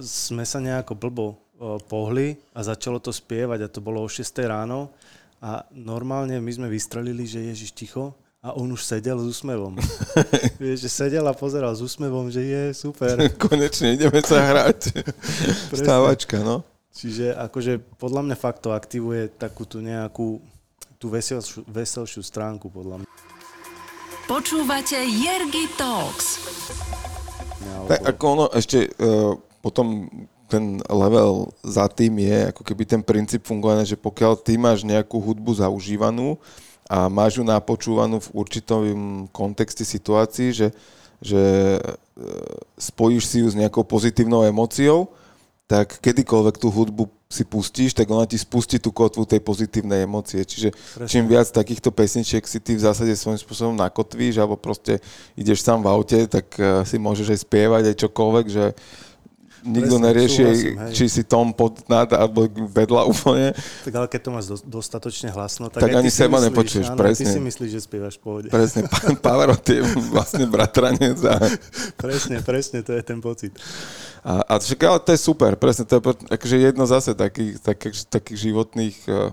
sme sa nejako blbo pohli a začalo to spievať a to bolo o 6 ráno a normálne my sme vystrelili, že Ježiš ticho a on už sedel s úsmevom. (laughs) Vieš, že sedel a pozeral s úsmevom, že je super. (laughs) Konečne ideme sa hrať. (laughs) Stávačka, no. Čiže akože podľa mňa fakt to aktivuje takú tú nejakú tú veselšiu, veselšiu stránku, podľa mňa. Počúvate Jergy Talks. Tak ako ono ešte uh, potom ten level za tým je ako keby ten princíp fungovania, že pokiaľ ty máš nejakú hudbu zaužívanú a máš ju napočúvanú v určitom kontexte situácii, že, že uh, spojíš si ju s nejakou pozitívnou emóciou, tak kedykoľvek tú hudbu si pustíš, tak ona ti spustí tú kotvu tej pozitívnej emócie. Čiže Presne. čím viac takýchto pesničiek si ty v zásade svojím spôsobom nakotvíš, alebo proste ideš sám v aute, tak eh, si môžeš aj spievať aj čokoľvek, že nikto Presne, nerieši, či si tom pod nad alebo vedľa úplne. Tak ale keď to máš do, dostatočne hlasno, tak, tak ani seba myslíš, nepočuješ, áno, presne. Ty si myslíš, že spievaš v pohode. Presne, (laughs) Pavarotti je vlastne bratranec. A... presne, presne, to je ten pocit. A, a však, ale to je super, presne, to je akože jedno zase takých, takých, takých životných, eh,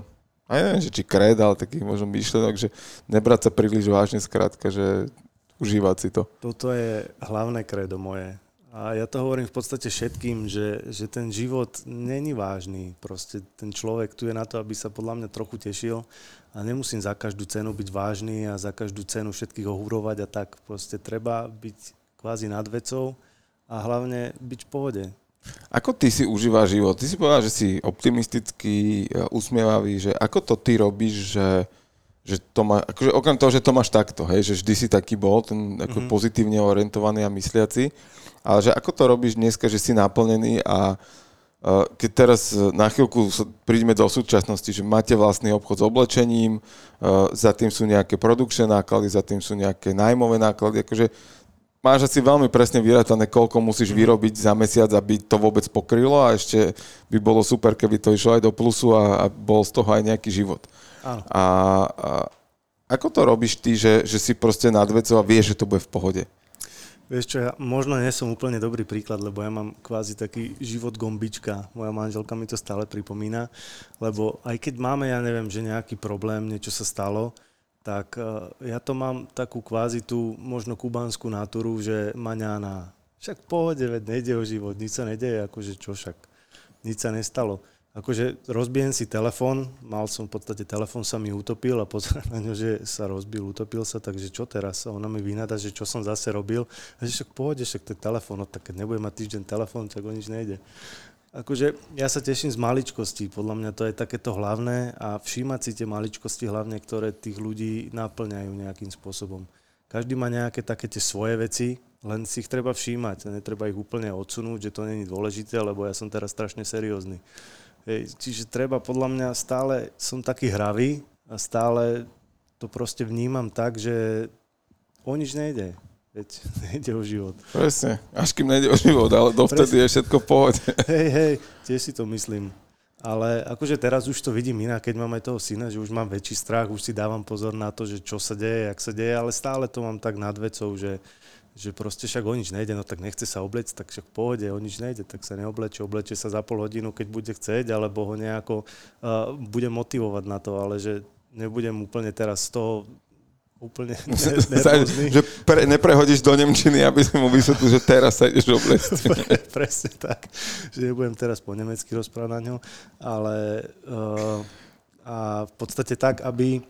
a ja neviem, že či kred, ale takých možno myšlenok, že nebrať sa príliš vážne, skrátka, že užívať si to. Toto je hlavné kredo moje. A ja to hovorím v podstate všetkým, že, že ten život není vážny. Proste ten človek tu je na to, aby sa podľa mňa trochu tešil a nemusím za každú cenu byť vážny a za každú cenu všetkých ohúrovať a tak. Proste treba byť kvázi nad vecou a hlavne byť v pohode. Ako ty si užívaš život? Ty si povedal, že si optimistický, usmievavý, že ako to ty robíš, že, že to má, akože okrem toho, že to máš takto, hej, že vždy si taký bol, ten ako mm-hmm. pozitívne orientovaný a mysliaci, ale že ako to robíš dneska, že si naplnený a keď teraz e, na chvíľku prídeme do súčasnosti, že máte vlastný obchod s oblečením, e, za tým sú nejaké produkčné náklady, za tým sú nejaké nájmové náklady, akože máš asi veľmi presne vyrátané, koľko musíš mhm. vyrobiť za mesiac, aby to vôbec pokrylo a ešte by bolo super, keby to išlo aj do plusu a, a bol z toho aj nejaký život. A, a ako to robíš ty, že, že si proste nad vecou a vieš, že to bude v pohode? Vieš čo, ja možno nie som úplne dobrý príklad, lebo ja mám kvázi taký život gombička. Moja manželka mi to stále pripomína, lebo aj keď máme, ja neviem, že nejaký problém, niečo sa stalo, tak uh, ja to mám takú kvázi tú možno kubánsku natúru, že maňána, však pohode, veď nejde o život, nič sa nedeje, akože čo však, nič sa nestalo akože rozbijem si telefón, mal som v podstate, telefón sa mi utopil a pozerám (laughs) na ňo, že sa rozbil, utopil sa, takže čo teraz? A ona mi vynada, že čo som zase robil. A že však pohode, však ten telefón, no tak keď nebudem mať týždeň telefón, tak o nič nejde. Akože ja sa teším z maličkostí, podľa mňa to je takéto hlavné a všímať si tie maličkosti hlavne, ktoré tých ľudí naplňajú nejakým spôsobom. Každý má nejaké také tie svoje veci, len si ich treba všímať, netreba ich úplne odsunúť, že to není dôležité, lebo ja som teraz strašne seriózny. Hej, čiže treba podľa mňa stále, som taký hravý a stále to proste vnímam tak, že o nič nejde. Veď (laughs) nejde o život. Presne, až kým nejde o život, ale dovtedy Presne. je všetko v pohode. (laughs) Hej, hej, tiež si to myslím. Ale akože teraz už to vidím inak, keď mám aj toho syna, že už mám väčší strach, už si dávam pozor na to, že čo sa deje, jak sa deje, ale stále to mám tak nad vecou, že že proste však o nič nejde, no tak nechce sa oblec, tak však v pohode, o nič nejde, tak sa neobleče, obleče sa za pol hodinu, keď bude chceť, alebo ho nejako uh, bude motivovať na to, ale že nebudem úplne teraz z toho úplne (laughs) nervózny. že pre, neprehodíš do Nemčiny, aby si mu vysvetlil, že teraz sa ideš obliecť. (laughs) Pre, presne tak, že nebudem teraz po nemecky rozprávať na ňo, ale uh, a v podstate tak, aby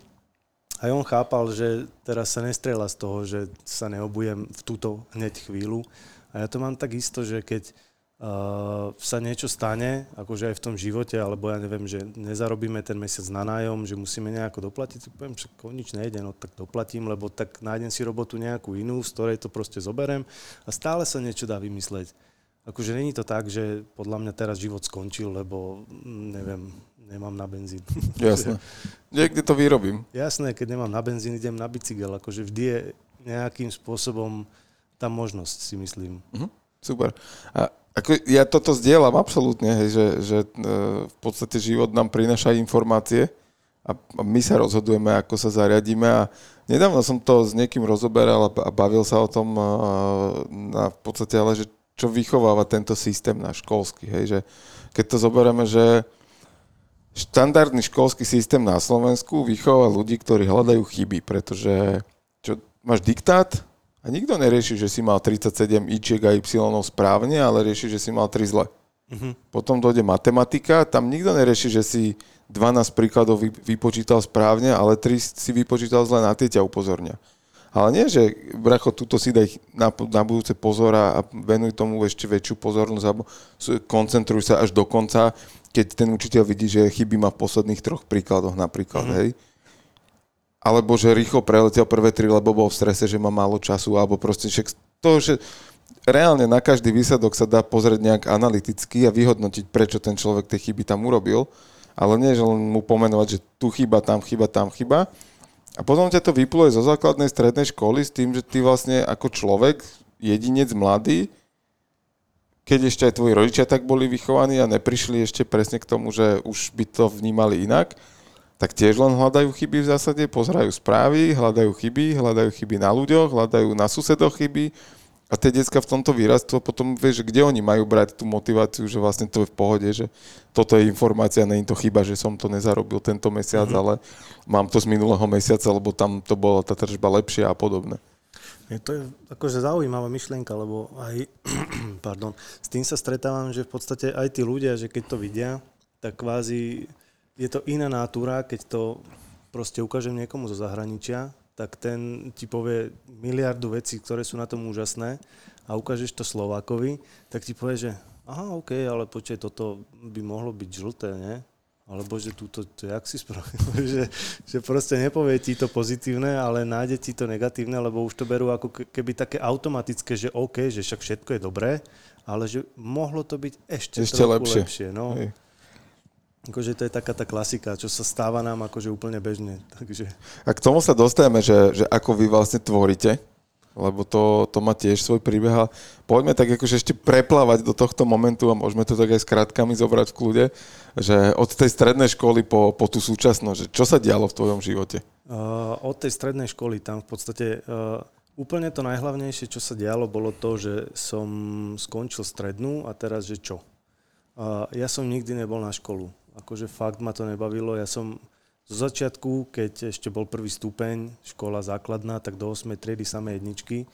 aj on chápal, že teraz sa nestrela z toho, že sa neobujem v túto hneď chvíľu. A ja to mám tak isto, že keď uh, sa niečo stane, akože aj v tom živote, alebo ja neviem, že nezarobíme ten mesiac na nájom, že musíme nejako doplatiť, tak poviem, že nič nejde, no tak doplatím, lebo tak nájdem si robotu nejakú inú, z ktorej to proste zoberem a stále sa niečo dá vymysleť. Akože není to tak, že podľa mňa teraz život skončil, lebo mm, neviem, nemám na benzín. (laughs) Jasné. Niekde to vyrobím. Jasné, keď nemám na benzín, idem na bicykel. Akože vždy je nejakým spôsobom tá možnosť, si myslím. Uh-huh. Super. A ako ja toto zdieľam absolútne, hej, že, že e, v podstate život nám prináša informácie a my sa rozhodujeme, ako sa zariadíme a nedávno som to s niekým rozoberal a bavil sa o tom e, na v podstate, ale že čo vychováva tento systém náš školský, hej, že keď to zoberieme, že štandardný školský systém na Slovensku vychováva ľudí, ktorí hľadajú chyby, pretože čo, máš diktát a nikto nerieši, že si mal 37 ičiek a y správne, ale rieši, že si mal 3 zle. Uh-huh. Potom dojde matematika, tam nikto nerieši, že si 12 príkladov vypočítal správne, ale 3 si vypočítal zle, na tie ťa upozornia. Ale nie, že bracho, túto si daj na, na budúce pozor a venuj tomu ešte väčšiu pozornosť alebo koncentruj sa až do konca, keď ten učiteľ vidí, že chyby má v posledných troch príkladoch napríklad, mm-hmm. hej. Alebo že rýchlo preletel prvé tri, lebo bol v strese, že má málo času, alebo proste však to, že reálne na každý výsledok sa dá pozrieť nejak analyticky a vyhodnotiť, prečo ten človek tie chyby tam urobil, ale nie, že len mu pomenovať, že tu chyba, tam chyba, tam chyba. A potom ťa to vypluje zo základnej strednej školy s tým, že ty vlastne ako človek, jedinec mladý, keď ešte aj tvoji rodičia tak boli vychovaní a neprišli ešte presne k tomu, že už by to vnímali inak, tak tiež len hľadajú chyby v zásade, pozerajú správy, hľadajú chyby, hľadajú chyby na ľuďoch, hľadajú na susedoch chyby a tie decka v tomto výrastú a potom vieš, kde oni majú brať tú motiváciu, že vlastne to je v pohode, že toto je informácia, není to chyba, že som to nezarobil tento mesiac, mm-hmm. ale mám to z minulého mesiaca, lebo tam to bola tá tržba lepšia a podobne. Je to je akože zaujímavá myšlienka, lebo aj (clears throat) pardon, s tým sa stretávam, že v podstate aj tí ľudia, že keď to vidia, tak kvázi je to iná natúra, keď to proste ukážem niekomu zo zahraničia, tak ten ti povie miliardu vecí, ktoré sú na tom úžasné a ukážeš to Slovákovi, tak ti povie, že aha, OK, ale počkaj, toto by mohlo byť žlté, nie? Alebo že túto, to jak si spravil, (laughs) že, že proste nepovie ti to pozitívne, ale nájde ti to negatívne, lebo už to berú ako keby také automatické, že OK, že však všetko je dobré, ale že mohlo to byť ešte, ešte lepšie. lepšie no. Hej. Akože to je taká tá klasika, čo sa stáva nám akože úplne bežne. (laughs) Takže... A k tomu sa dostajeme, že, že ako vy vlastne tvoríte, lebo to, to má tiež svoj príbeh. A poďme tak akože ešte preplávať do tohto momentu a môžeme to tak aj s krátkami zobrať v kľude, že od tej strednej školy po, po tú súčasnosť, že čo sa dialo v tvojom živote? Uh, od tej strednej školy tam v podstate uh, úplne to najhlavnejšie, čo sa dialo, bolo to, že som skončil strednú a teraz, že čo? Uh, ja som nikdy nebol na školu akože fakt ma to nebavilo. Ja som zo začiatku, keď ešte bol prvý stupeň, škola základná, tak do 8. triedy samé jedničky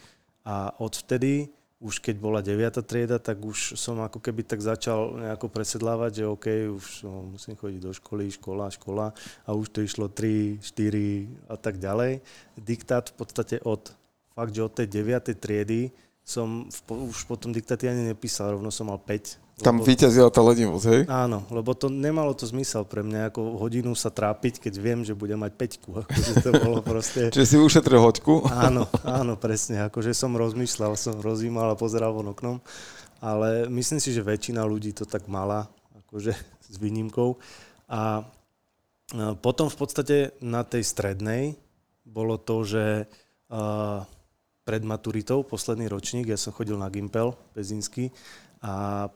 a odvtedy už keď bola 9. trieda, tak už som ako keby tak začal nejako presedlávať, že OK, už no, musím chodiť do školy, škola, škola a už to išlo 3, 4 a tak ďalej. Diktát v podstate od fakt, že od tej 9. triedy som v, už potom diktáty ani nepísal, rovno som mal 5 tam lebo... vyťazila tá ledivosť, hej? Áno, lebo to nemalo to zmysel pre mňa, ako hodinu sa trápiť, keď viem, že budem mať peťku. (laughs) Akože to bolo proste... Čiže si ušetril hoďku? Áno, (laughs) áno, presne. Akože som rozmýšľal, som rozímal a pozeral von oknom. Ale myslím si, že väčšina ľudí to tak mala, akože s výnimkou. A potom v podstate na tej strednej bolo to, že pred maturitou, posledný ročník, ja som chodil na Gimpel, Pezinsky, a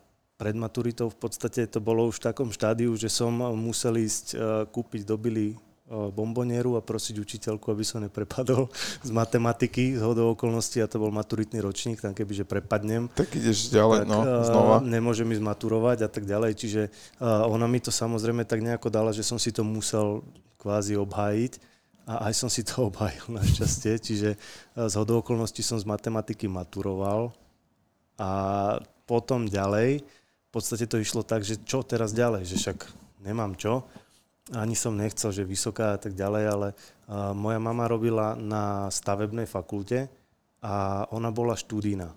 pred maturitou v podstate to bolo už v takom štádiu, že som musel ísť e, kúpiť do Billy e, bombonieru a prosiť učiteľku, aby som neprepadol z matematiky z hodou okolností a to bol maturitný ročník, tam kebyže prepadnem. Tak ideš ďalej, tak, no, e, znova. Nemôžem ísť maturovať a tak ďalej, čiže ona mi to samozrejme tak nejako dala, že som si to musel kvázi obhájiť a aj som si to (laughs) obhájil našťastie, čiže z hodou okolností som z matematiky maturoval a potom ďalej v podstate to išlo tak, že čo teraz ďalej, že však nemám čo, ani som nechcel, že vysoká a tak ďalej, ale uh, moja mama robila na stavebnej fakulte a ona bola štúdina.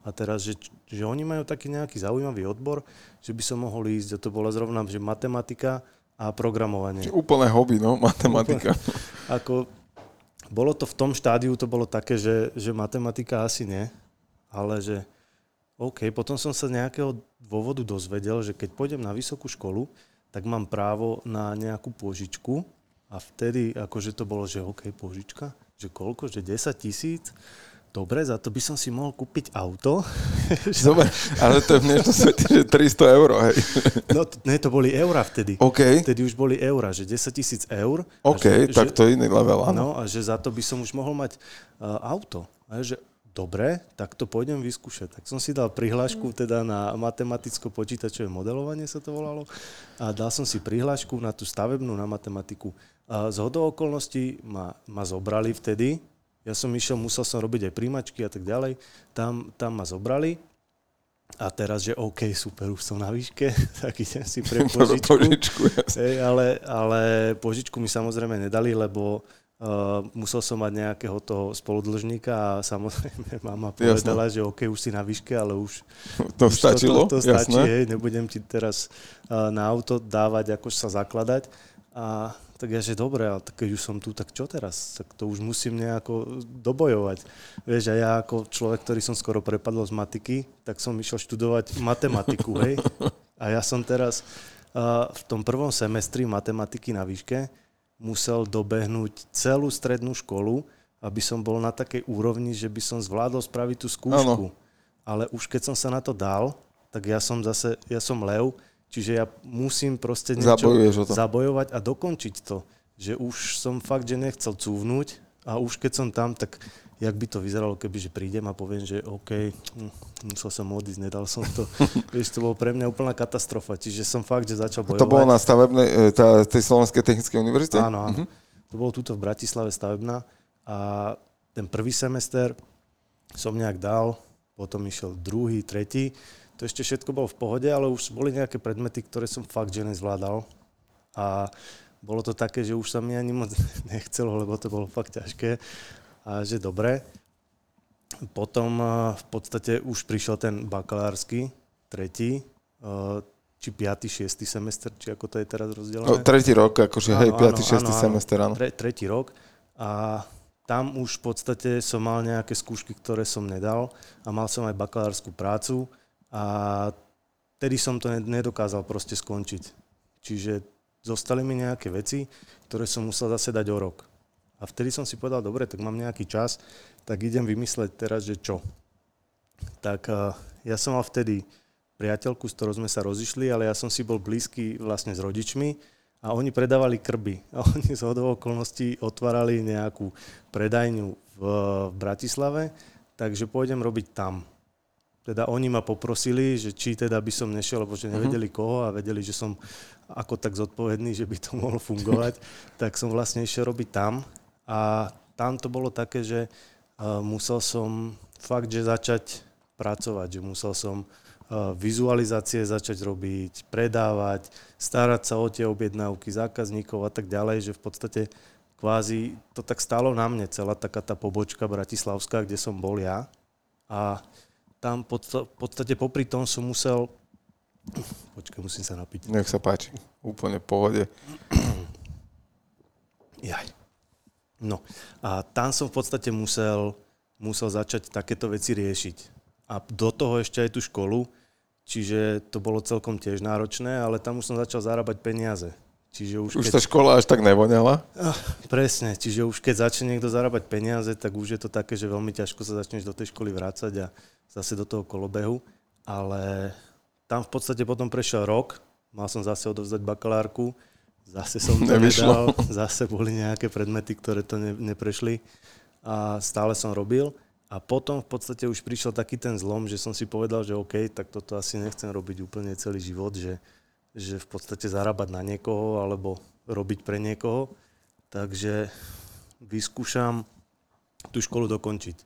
A teraz, že, že oni majú taký nejaký zaujímavý odbor, že by som mohol ísť, a to bola zrovna, že matematika a programovanie. Čiže úplné hobby, no, matematika. Úplne, ako, bolo to v tom štádiu, to bolo také, že, že matematika asi nie, ale že OK, potom som sa z nejakého dôvodu dozvedel, že keď pôjdem na vysokú školu, tak mám právo na nejakú požičku a vtedy akože to bolo, že OK, požička, že koľko, že 10 tisíc, dobre, za to by som si mohol kúpiť auto. (laughs) Dobre, ale to je v dnešnom svete, že 300 eur, hej. (laughs) No, ne, to boli eurá vtedy. OK. Vtedy už boli eurá, že 10 tisíc eur. OK, že, tak že, to je iný level, áno. No, a že za to by som už mohol mať uh, auto. A že dobre, tak to pôjdem vyskúšať. Tak som si dal prihlášku teda na matematicko-počítačové modelovanie sa to volalo a dal som si prihlášku na tú stavebnú na matematiku. A z hodou okolností ma, ma zobrali vtedy, ja som išiel, musel som robiť aj príjmačky a tak ďalej, tam, tam ma zobrali a teraz, že OK, super, už som na výške, (laughs) tak idem si pre (laughs) požičku. požičku Hey, ale, ale požičku mi samozrejme nedali, lebo Uh, musel som mať nejakého toho spoludlžníka a samozrejme (laughs) mama povedala, Jasne. že OK, už si na výške, ale už... To už stačilo? To, to, to stačí, hej, nebudem ti teraz uh, na auto dávať, ako sa zakladať. A tak ja, že dobre, ale keď už som tu, tak čo teraz? Tak to už musím nejako dobojovať. Vieš, a ja ako človek, ktorý som skoro prepadol z matiky, tak som išiel študovať matematiku, hej. (laughs) A ja som teraz uh, v tom prvom semestri matematiky na výške musel dobehnúť celú strednú školu, aby som bol na takej úrovni, že by som zvládol spraviť tú skúšku. Ano. Ale už keď som sa na to dal, tak ja som zase, ja som lev, čiže ja musím proste niečo zabojovať a dokončiť to. Že už som fakt, že nechcel cúvnuť a už keď som tam, tak jak by to vyzeralo, keby že prídem a poviem, že OK, hm, musel som odísť, nedal som to. (laughs) Vieš, to bolo pre mňa úplná katastrofa, čiže som fakt, že začal bojovať. To bolo na stavebnej, e, tá, tej Slovenskej technickej univerzite? Áno, áno. Uh-huh. To bolo tuto v Bratislave stavebná a ten prvý semester som nejak dal, potom išiel druhý, tretí to ešte všetko bolo v pohode, ale už boli nejaké predmety, ktoré som fakt že nezvládal. A bolo to také, že už sa mi ani moc (laughs) nechcelo, lebo to bolo fakt ťažké. A že dobre. Potom v podstate už prišiel ten bakalársky, tretí, či 5. 6. semester, či ako to je teraz rozdelené. O, tretí rok, akože áno, hej, 5. 6. Áno, semester, áno. Tre, tretí rok. A tam už v podstate som mal nejaké skúšky, ktoré som nedal a mal som aj bakalárskú prácu a tedy som to nedokázal proste skončiť. Čiže zostali mi nejaké veci, ktoré som musel zase dať o rok. A vtedy som si povedal, dobre, tak mám nejaký čas, tak idem vymysleť teraz, že čo. Tak ja som mal vtedy priateľku, s ktorou sme sa rozišli, ale ja som si bol blízky vlastne s rodičmi a oni predávali krby. A oni z hodou okolností otvárali nejakú predajňu v Bratislave, takže pôjdem robiť tam teda oni ma poprosili, že či teda by som nešiel, lebo že nevedeli mhm. koho a vedeli, že som ako tak zodpovedný, že by to (laughs) mohlo fungovať, tak som vlastne išiel robiť tam a tam to bolo také, že uh, musel som fakt, že začať pracovať, že musel som uh, vizualizácie začať robiť, predávať, starať sa o tie objednávky zákazníkov a tak ďalej, že v podstate kvázi to tak stálo na mne, celá taká tá pobočka bratislavská, kde som bol ja. A tam v podstate popri tom som musel... Počkaj, musím sa napiť. Nech sa páči. Úplne v pohode. Jaj. No a tam som v podstate musel, musel začať takéto veci riešiť. A do toho ešte aj tú školu, čiže to bolo celkom tiež náročné, ale tam už som začal zarábať peniaze. Čiže už, už keď... tá škola až tak nevoňala? Presne, čiže už keď začne niekto zarábať peniaze, tak už je to také, že veľmi ťažko sa začneš do tej školy vrácať a zase do toho kolobehu. Ale tam v podstate potom prešiel rok, mal som zase odovzdať bakalárku, zase som to nedal, zase boli nejaké predmety, ktoré to ne, neprešli a stále som robil. A potom v podstate už prišiel taký ten zlom, že som si povedal, že OK, tak toto asi nechcem robiť úplne celý život, že že v podstate zarábať na niekoho alebo robiť pre niekoho. Takže vyskúšam tú školu dokončiť.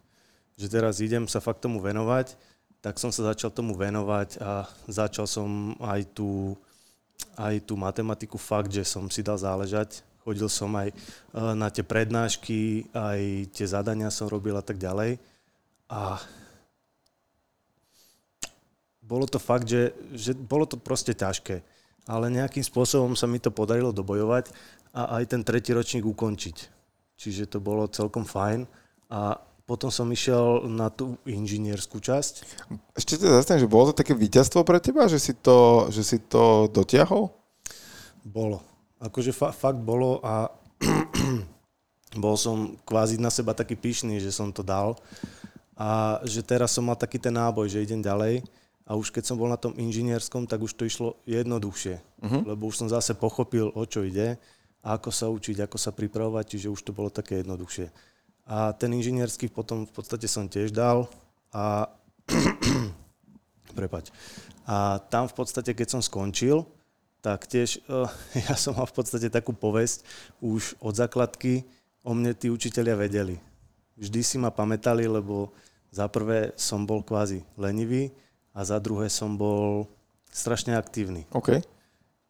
Že teraz idem sa fakt tomu venovať, tak som sa začal tomu venovať a začal som aj tú, aj tú matematiku fakt, že som si dal záležať. Chodil som aj e, na tie prednášky, aj tie zadania som robil a tak ďalej. A bolo to fakt, že, že bolo to proste ťažké ale nejakým spôsobom sa mi to podarilo dobojovať a aj ten tretí ročník ukončiť. Čiže to bolo celkom fajn a potom som išiel na tú inžinierskú časť. Ešte sa zastanem, že bolo to také víťazstvo pre teba, že si to, že si to dotiahol? Bolo. Akože fa- fakt bolo a (clears throat) bol som kvázi na seba taký pyšný, že som to dal a že teraz som mal taký ten náboj, že idem ďalej a už keď som bol na tom inžinierskom, tak už to išlo jednoduchšie, uh-huh. lebo už som zase pochopil, o čo ide, ako sa učiť, ako sa pripravovať, čiže už to bolo také jednoduchšie. A ten inžinierský potom v podstate som tiež dal a (clears throat) prepač. A tam v podstate, keď som skončil, tak tiež uh, (laughs) ja som mal v podstate takú povesť už od základky, o mne tí učiteľia vedeli. Vždy si ma pamätali, lebo za prvé som bol kvázi lenivý, a za druhé som bol strašne aktívny. OK.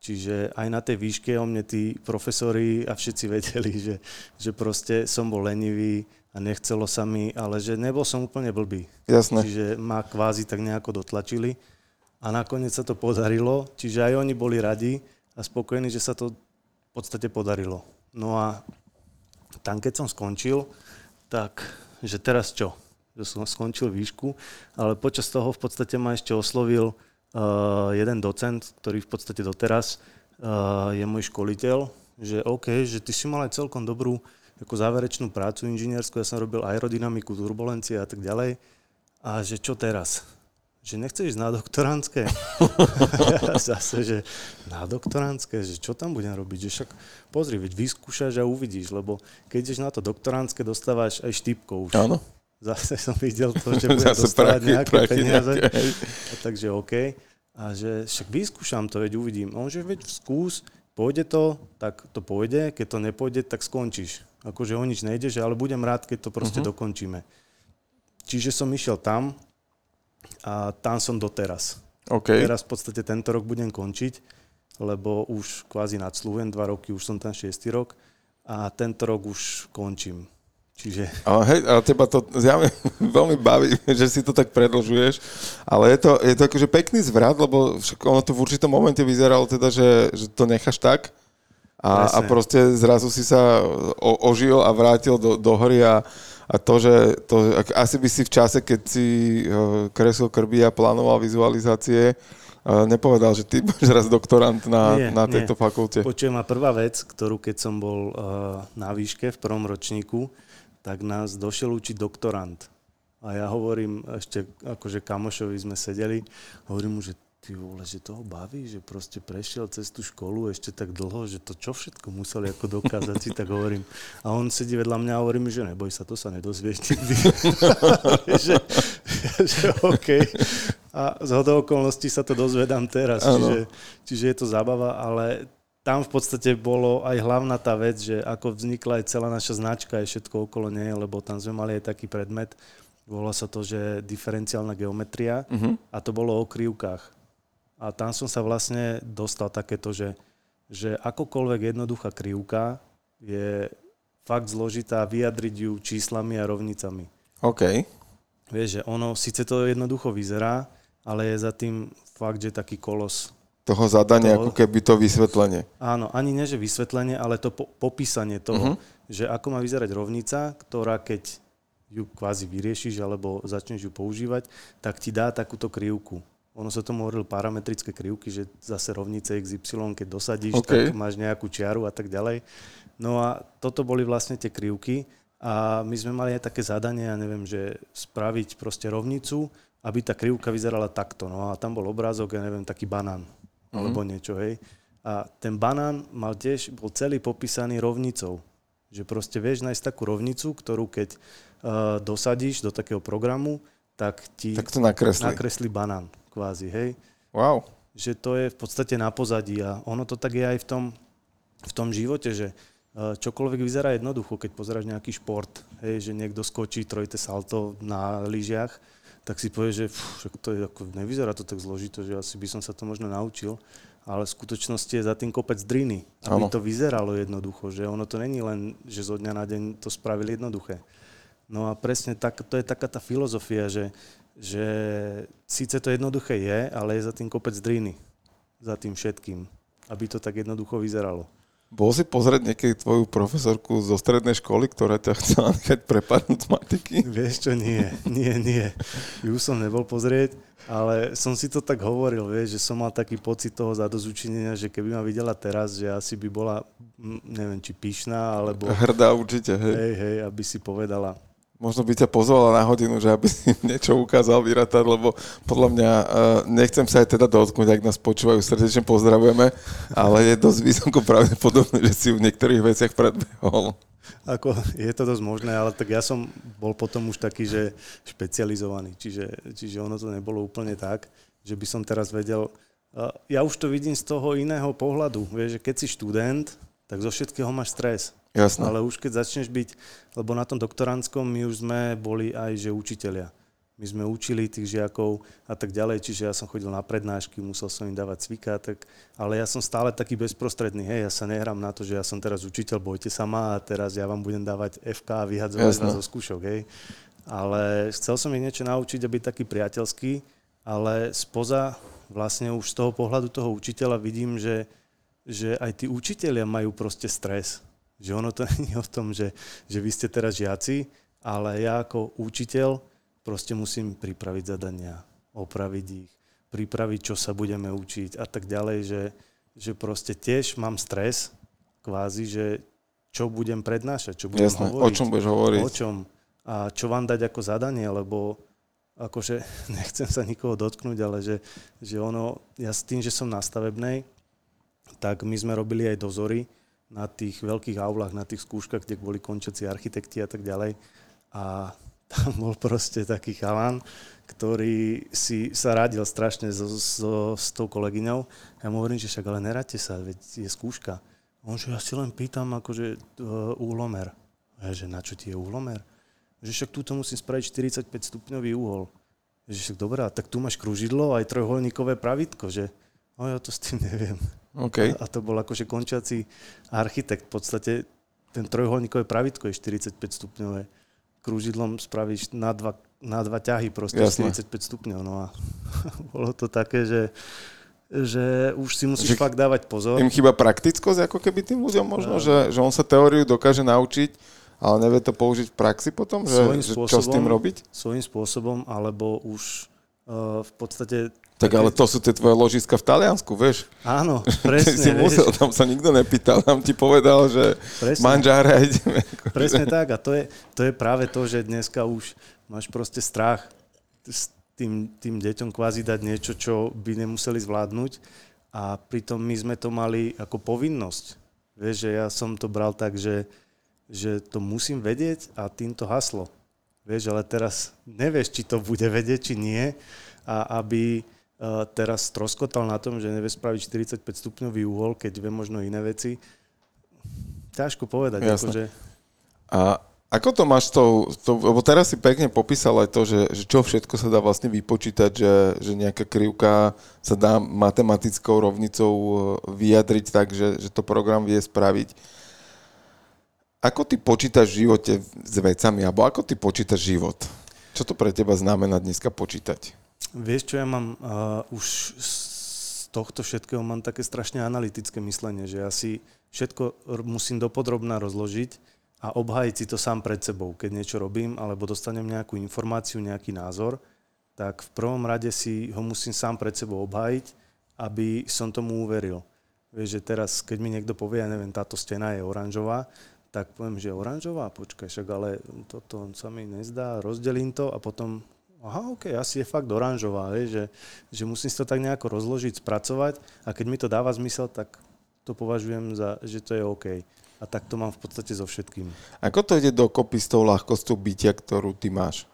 Čiže aj na tej výške o mne tí profesori a všetci vedeli, že, že proste som bol lenivý a nechcelo sa mi, ale že nebol som úplne blbý. Jasné. Čiže ma kvázi tak nejako dotlačili a nakoniec sa to podarilo, čiže aj oni boli radi a spokojní, že sa to v podstate podarilo. No a tam, keď som skončil, tak, že teraz čo? Že som skončil výšku, ale počas toho v podstate ma ešte oslovil uh, jeden docent, ktorý v podstate doteraz uh, je môj školiteľ, že OK, že ty si mal aj celkom dobrú ako záverečnú prácu inžinierskú, ja som robil aerodynamiku, turbulencie a tak ďalej. A že čo teraz? Že nechceš ísť na doktoránske? ja (laughs) zase, že na doktoránske, že čo tam budem robiť? Že však pozri, veď vyskúšaš a uvidíš, lebo keď ideš na to doktoránske, dostávaš aj štipko už. Áno. Zase som videl to, že (laughs) budem dostávať prachy, nejaké prachy, peniaze. Nejaké. A takže OK. A že však vyskúšam to, veď uvidím. On že veď skús, pôjde to, tak to pôjde, keď to nepôjde, tak skončíš akože o nič nejde, že ale budem rád, keď to proste uh-huh. dokončíme. Čiže som išiel tam a tam som doteraz. Okay. Teraz v podstate tento rok budem končiť, lebo už kvázi nadsluhujem, dva roky, už som tam šiestý rok a tento rok už končím. Čiže... Ale hej, ale teba to zjavne (laughs) veľmi baví, že si to tak predlžuješ, ale je to, je to akože pekný zvrat, lebo však ono to v určitom momente vyzeralo teda, že, že to necháš tak, a, a proste zrazu si sa o, ožil a vrátil do, do hory a, a to, že to, asi by si v čase, keď si uh, kreslil krby a plánoval vizualizácie, uh, nepovedal, že ty (laughs) budeš raz doktorant na, nie, na tejto nie. fakulte. Počujem, a prvá vec, ktorú keď som bol uh, na výške v prvom ročníku, tak nás došiel učiť doktorant. A ja hovorím, ešte akože kamošovi sme sedeli, hovorím mu, že ty vole, že toho baví, že proste prešiel cez tú školu ešte tak dlho, že to čo všetko museli ako dokázať si, tak hovorím. A on sedí vedľa mňa a hovorí mi, že neboj sa, to sa nedozvieš nikdy. (laughs) že, že OK. A z hodou okolností sa to dozvedám teraz, čiže, čiže je to zábava, ale tam v podstate bolo aj hlavná tá vec, že ako vznikla aj celá naša značka, aj všetko okolo nej, lebo tam sme mali aj taký predmet, volá sa to, že diferenciálna geometria uh-huh. a to bolo o krivkách a tam som sa vlastne dostal takéto, že, že akokoľvek jednoduchá krivka je fakt zložitá vyjadriť ju číslami a rovnicami. OK. Vieš, že ono, síce to jednoducho vyzerá, ale je za tým fakt, že taký kolos toho zadania, toho, ako keby to vysvetlenie. Áno, ani nie, že vysvetlenie, ale to po, popísanie toho, uh-huh. že ako má vyzerať rovnica, ktorá keď ju kvázi vyriešiš alebo začneš ju používať, tak ti dá takúto krivku. Ono sa tomu hovoril parametrické krivky, že zase rovnice XY, keď dosadíš, okay. tak máš nejakú čiaru a tak ďalej. No a toto boli vlastne tie krivky a my sme mali aj také zadanie, ja neviem, že spraviť proste rovnicu, aby tá krivka vyzerala takto. No a tam bol obrázok, ja neviem, taký banán mm-hmm. alebo niečo, hej. A ten banán mal tiež, bol celý popísaný rovnicou. Že proste vieš nájsť takú rovnicu, ktorú keď uh, dosadíš do takého programu, tak ti tak to nakreslí. nakreslí banán kvázi, hej. Wow. Že to je v podstate na pozadí a ono to tak je aj v tom, v tom živote, že e, čokoľvek vyzerá jednoducho, keď pozeráš nejaký šport, hej, že niekto skočí trojité salto na lyžiach, tak si povieš, že pf, to je ako, nevyzerá to tak zložito, že asi by som sa to možno naučil, ale v skutočnosti je za tým kopec driny, aby ano. to vyzeralo jednoducho, že ono to není len, že zo dňa na deň to spravili jednoduché. No a presne tak, to je taká tá filozofia, že že síce to jednoduché je, ale je za tým kopec driny. Za tým všetkým. Aby to tak jednoducho vyzeralo. Bol si pozrieť niekedy tvoju profesorku zo strednej školy, ktorá ťa chcela nechať prepadnúť z matiky? Vieš čo, nie, nie, nie. Ju som nebol pozrieť, ale som si to tak hovoril, vieš, že som mal taký pocit toho zadozučinenia, že keby ma videla teraz, že asi by bola, neviem, či pyšná, alebo... Hrdá určite, hej. Hej, hej, aby si povedala, možno by ťa pozvala na hodinu, že aby si (laughs) niečo ukázal vyratať, lebo podľa mňa uh, nechcem sa aj teda dotknúť, ak nás počúvajú, srdečne pozdravujeme, ale je dosť vysoko pravdepodobné, že si v niektorých veciach predbehol. Ako, je to dosť možné, ale tak ja som bol potom už taký, že špecializovaný, čiže, čiže ono to nebolo úplne tak, že by som teraz vedel, uh, ja už to vidím z toho iného pohľadu, vieš, že keď si študent, tak zo všetkého máš stres Jasné. Ale už keď začneš byť, lebo na tom doktorandskom my už sme boli aj, že učiteľia. My sme učili tých žiakov a tak ďalej, čiže ja som chodil na prednášky, musel som im dávať cvika, tak, ale ja som stále taký bezprostredný, hej, ja sa nehrám na to, že ja som teraz učiteľ, bojte sa ma a teraz ja vám budem dávať FK a vyhadzovať vás zo skúšok, hej. Ale chcel som ich niečo naučiť a byť taký priateľský, ale spoza vlastne už z toho pohľadu toho učiteľa vidím, že že aj tí učitelia majú proste stres. Že ono to (laughs) nie je o tom, že, že vy ste teraz žiaci, ale ja ako učiteľ proste musím pripraviť zadania, opraviť ich, pripraviť, čo sa budeme učiť a tak ďalej, že, že proste tiež mám stres, kvázi, že čo budem prednášať, čo budem Jasné. hovoriť. O čom budeš hovoriť? O čom. A čo vám dať ako zadanie, lebo akože (laughs) nechcem sa nikoho dotknúť, ale že, že ono, ja s tým, že som na stavebnej, tak my sme robili aj dozory na tých veľkých aulách, na tých skúškach, kde boli končiaci architekti a tak ďalej. A tam bol proste taký chalan, ktorý si sa radil strašne so, so, s tou kolegyňou. Ja mu hovorím, že však ale neradte sa, veď je skúška. On, že ja si len pýtam akože uh, ja, že na čo ti je úhlomer? Že však túto musím spraviť 45 stupňový úhol. Že však dobrá, tak tu máš kružidlo aj trojholníkové pravítko, že no ja to s tým neviem. OK. A to bol akože končiaci architekt. V podstate ten trojholníkové pravítko je 45 stupňové. Krúžidlom spravíš na dva, na dva ťahy proste Jasné. 45 stupňov. No a (laughs) bolo to také, že, že už si musíš Že- fakt dávať pozor. Im chýba praktickosť ako keby tým ľuďom možno, že, že on sa teóriu dokáže naučiť, ale nevie to použiť v praxi potom, že, Svojím že čo s tým robiť? Svojím spôsobom, alebo už uh, v podstate... Tak ale to sú tie tvoje ložiska v Taliansku, vieš? Áno, (laughs) si presne. musel, vieš, tam sa nikto nepýtal, tam ti povedal, že Presne. manžára ideme. Presne tak a to je, to je práve to, že dneska už máš proste strach s tým, tým deťom kvázi dať niečo, čo by nemuseli zvládnuť a pritom my sme to mali ako povinnosť. Vieš, že ja som to bral tak, že, že to musím vedieť a týmto haslo. Vieš, ale teraz nevieš, či to bude vedieť, či nie a aby teraz stroskotal na tom, že nevie spraviť 45 stupňový úhol, keď vie možno iné veci. Ťažko povedať. Akože, A ako to máš s tou, tou, lebo teraz si pekne popísal aj to, že, že čo všetko sa dá vlastne vypočítať, že, že nejaká krivka sa dá matematickou rovnicou e, vyjadriť tak, že, že to program vie spraviť. Ako ty počítaš v živote s vecami, alebo ako ty počítaš život? Čo to pre teba znamená dneska počítať? Vieš čo, ja mám uh, už z tohto všetkého mám také strašne analytické myslenie, že ja si všetko musím dopodrobná rozložiť a obhájiť si to sám pred sebou. Keď niečo robím alebo dostanem nejakú informáciu, nejaký názor, tak v prvom rade si ho musím sám pred sebou obhájiť, aby som tomu uveril. Vieš, že teraz, keď mi niekto povie, ja neviem, táto stena je oranžová, tak poviem, že oranžová, počkaj, však ale toto sa mi nezdá, rozdelím to a potom, aha, ok, asi je fakt oranžová, vieš, že, že musím si to tak nejako rozložiť, spracovať a keď mi to dáva zmysel, tak to považujem za, že to je OK. A tak to mám v podstate so všetkým. Ako to ide dokopy s tou ľahkosťou bytia, ktorú ty máš?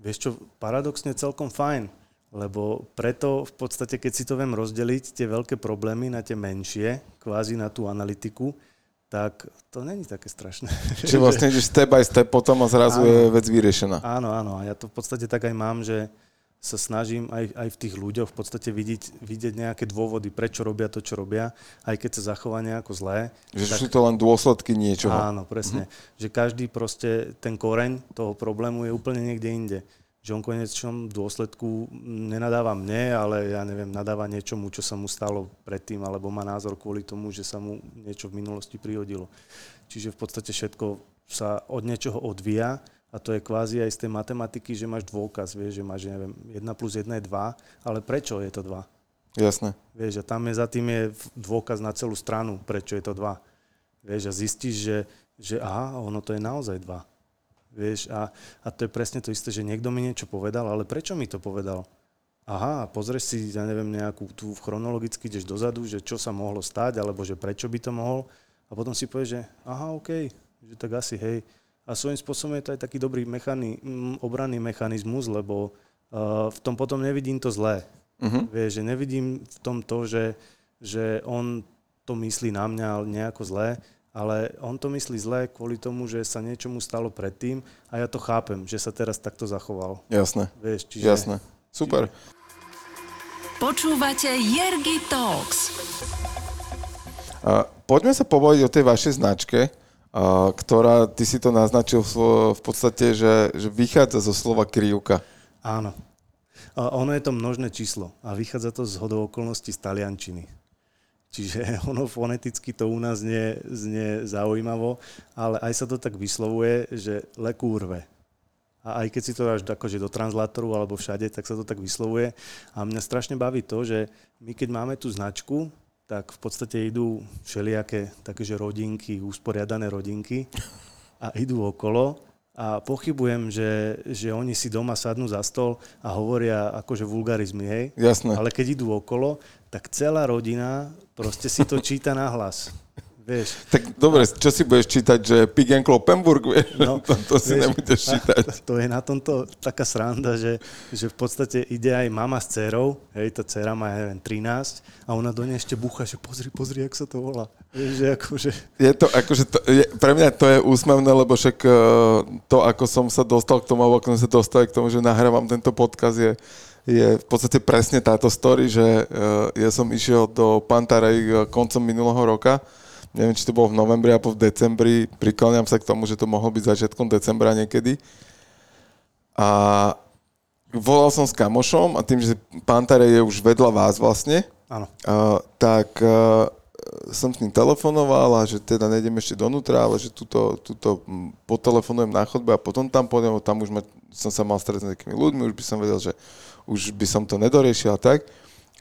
Vieš čo, paradoxne celkom fajn, lebo preto v podstate, keď si to viem rozdeliť, tie veľké problémy na tie menšie, kvázi na tú analytiku, tak to není také strašné. (laughs) Čiže vlastne ideš step by step potom a zrazu Áno. je vec vyriešená. Áno, áno, a ja to v podstate tak aj mám, že sa snažím aj, aj v tých ľuďoch v podstate vidieť, vidieť nejaké dôvody, prečo robia to, čo robia, aj keď sa zachová nejako zlé. Že tak- sú to len dôsledky niečoho. Áno, presne. Mm-hmm. Že každý proste, ten koreň toho problému je úplne niekde inde. Že on konečnom dôsledku nenadáva mne, ale ja neviem, nadáva niečomu, čo sa mu stalo predtým, alebo má názor kvôli tomu, že sa mu niečo v minulosti prihodilo. Čiže v podstate všetko sa od niečoho odvíja a to je kvázi aj z tej matematiky, že máš dôkaz, vieš, že máš, neviem, 1 plus 1 je 2, ale prečo je to 2? Jasné. Vieš, a tam je za tým je dôkaz na celú stranu, prečo je to 2. Vieš, a zistíš, že, že aha, ono to je naozaj 2. Vieš, a, a to je presne to isté, že niekto mi niečo povedal, ale prečo mi to povedal? Aha, pozrieš si, ja neviem, nejakú tu chronologicky ideš dozadu, že čo sa mohlo stať, alebo že prečo by to mohol. A potom si povieš, že aha, OK, že tak asi, hej. A svojím spôsobom je to aj taký dobrý mechani- obranný mechanizmus, lebo uh, v tom potom nevidím to zlé. Uh-huh. Vieš, že nevidím v tom to, že, že on to myslí na mňa nejako zlé, ale on to myslí zlé kvôli tomu, že sa niečomu stalo predtým a ja to chápem, že sa teraz takto zachoval. Jasné. Vieš, čiže... Jasné. Super. Počúvate Jergy Talks. A poďme sa pobaviť o tej vašej značke, a, ktorá, ty si to naznačil v, v podstate, že, že vychádza zo slova krivka. Áno. A ono je to množné číslo a vychádza to z hodou okolností z taliančiny. Čiže (laughs) ono foneticky to u nás znie, znie zaujímavo, ale aj sa to tak vyslovuje, že le kurve. A aj keď si to dáš akože do translátoru alebo všade, tak sa to tak vyslovuje. A mňa strašne baví to, že my keď máme tú značku, tak v podstate idú všelijaké takéže rodinky, usporiadané rodinky a idú okolo a pochybujem, že, že oni si doma sadnú za stol a hovoria akože vulgarizmy, hej? Jasné. Ale keď idú okolo, tak celá rodina proste si to číta na hlas. Vieš, Tak dobre, čo si budeš čítať, že Pig and Kloppenburg, vieš? No, (laughs) to, to si vieš, nebudeš a čítať. (laughs) To je na tomto taká sranda, že, že v podstate ide aj mama s dcerou, hej, tá dcera má, ja neviem, 13 a ona do nej ešte búcha, že pozri, pozri, jak sa to volá. Vieš, že akože, Je to, akože to, je, pre mňa to je úsmevné, lebo však eh, to, ako som sa dostal k tomu, alebo ako sme sa dostali k tomu, že nahrávam tento podcast, je, je v podstate presne táto story, že eh, ja som išiel do Pantarej eh, koncom minulého roka, neviem, či to bolo v novembri alebo v decembri, prikláňam sa k tomu, že to mohlo byť začiatkom decembra niekedy. A volal som s kamošom a tým, že Pantare je už vedľa vás vlastne, áno. Uh, tak uh, som s ním telefonoval a že teda nejdem ešte donútra, ale že túto mm, potelefonujem na chodbe a potom tam pôjdem, tam už ma, som sa mal stretnúť s nejakými ľuďmi, už by som vedel, že už by som to nedoriešil a tak.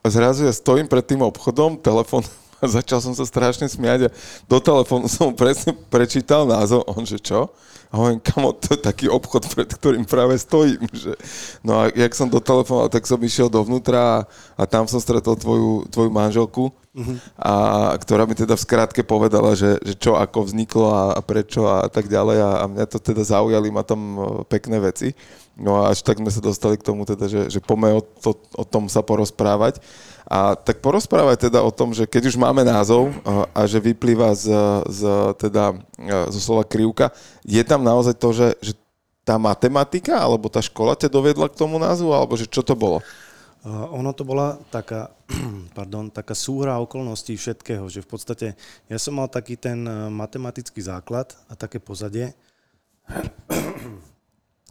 A zrazu ja stojím pred tým obchodom, telefon a začal som sa strašne smiať a do telefónu som presne prečítal názov, on že čo? A hovorím, kamo, to je taký obchod, pred ktorým práve stojím. Že... No a jak som dotelefonoval, tak som išiel dovnútra a, a tam som stretol tvoju, tvoju manželku, a ktorá mi teda v skratke povedala, že, že čo ako vzniklo a, a prečo a tak ďalej a, a mňa to teda zaujali, ma tam e, pekné veci. No a až tak sme sa dostali k tomu teda, že, že poďme o, to, o tom sa porozprávať. A tak porozprávať teda o tom, že keď už máme názov a, že vyplýva z, z teda e, zo slova krivka, je tam naozaj to, že, že tá matematika alebo tá škola ťa dovedla k tomu názvu, alebo že čo to bolo? Uh, ono to bola taká, (clears throat) pardon, taká súhra okolností všetkého, že v podstate ja som mal taký ten uh, matematický základ a také pozadie. (clears throat)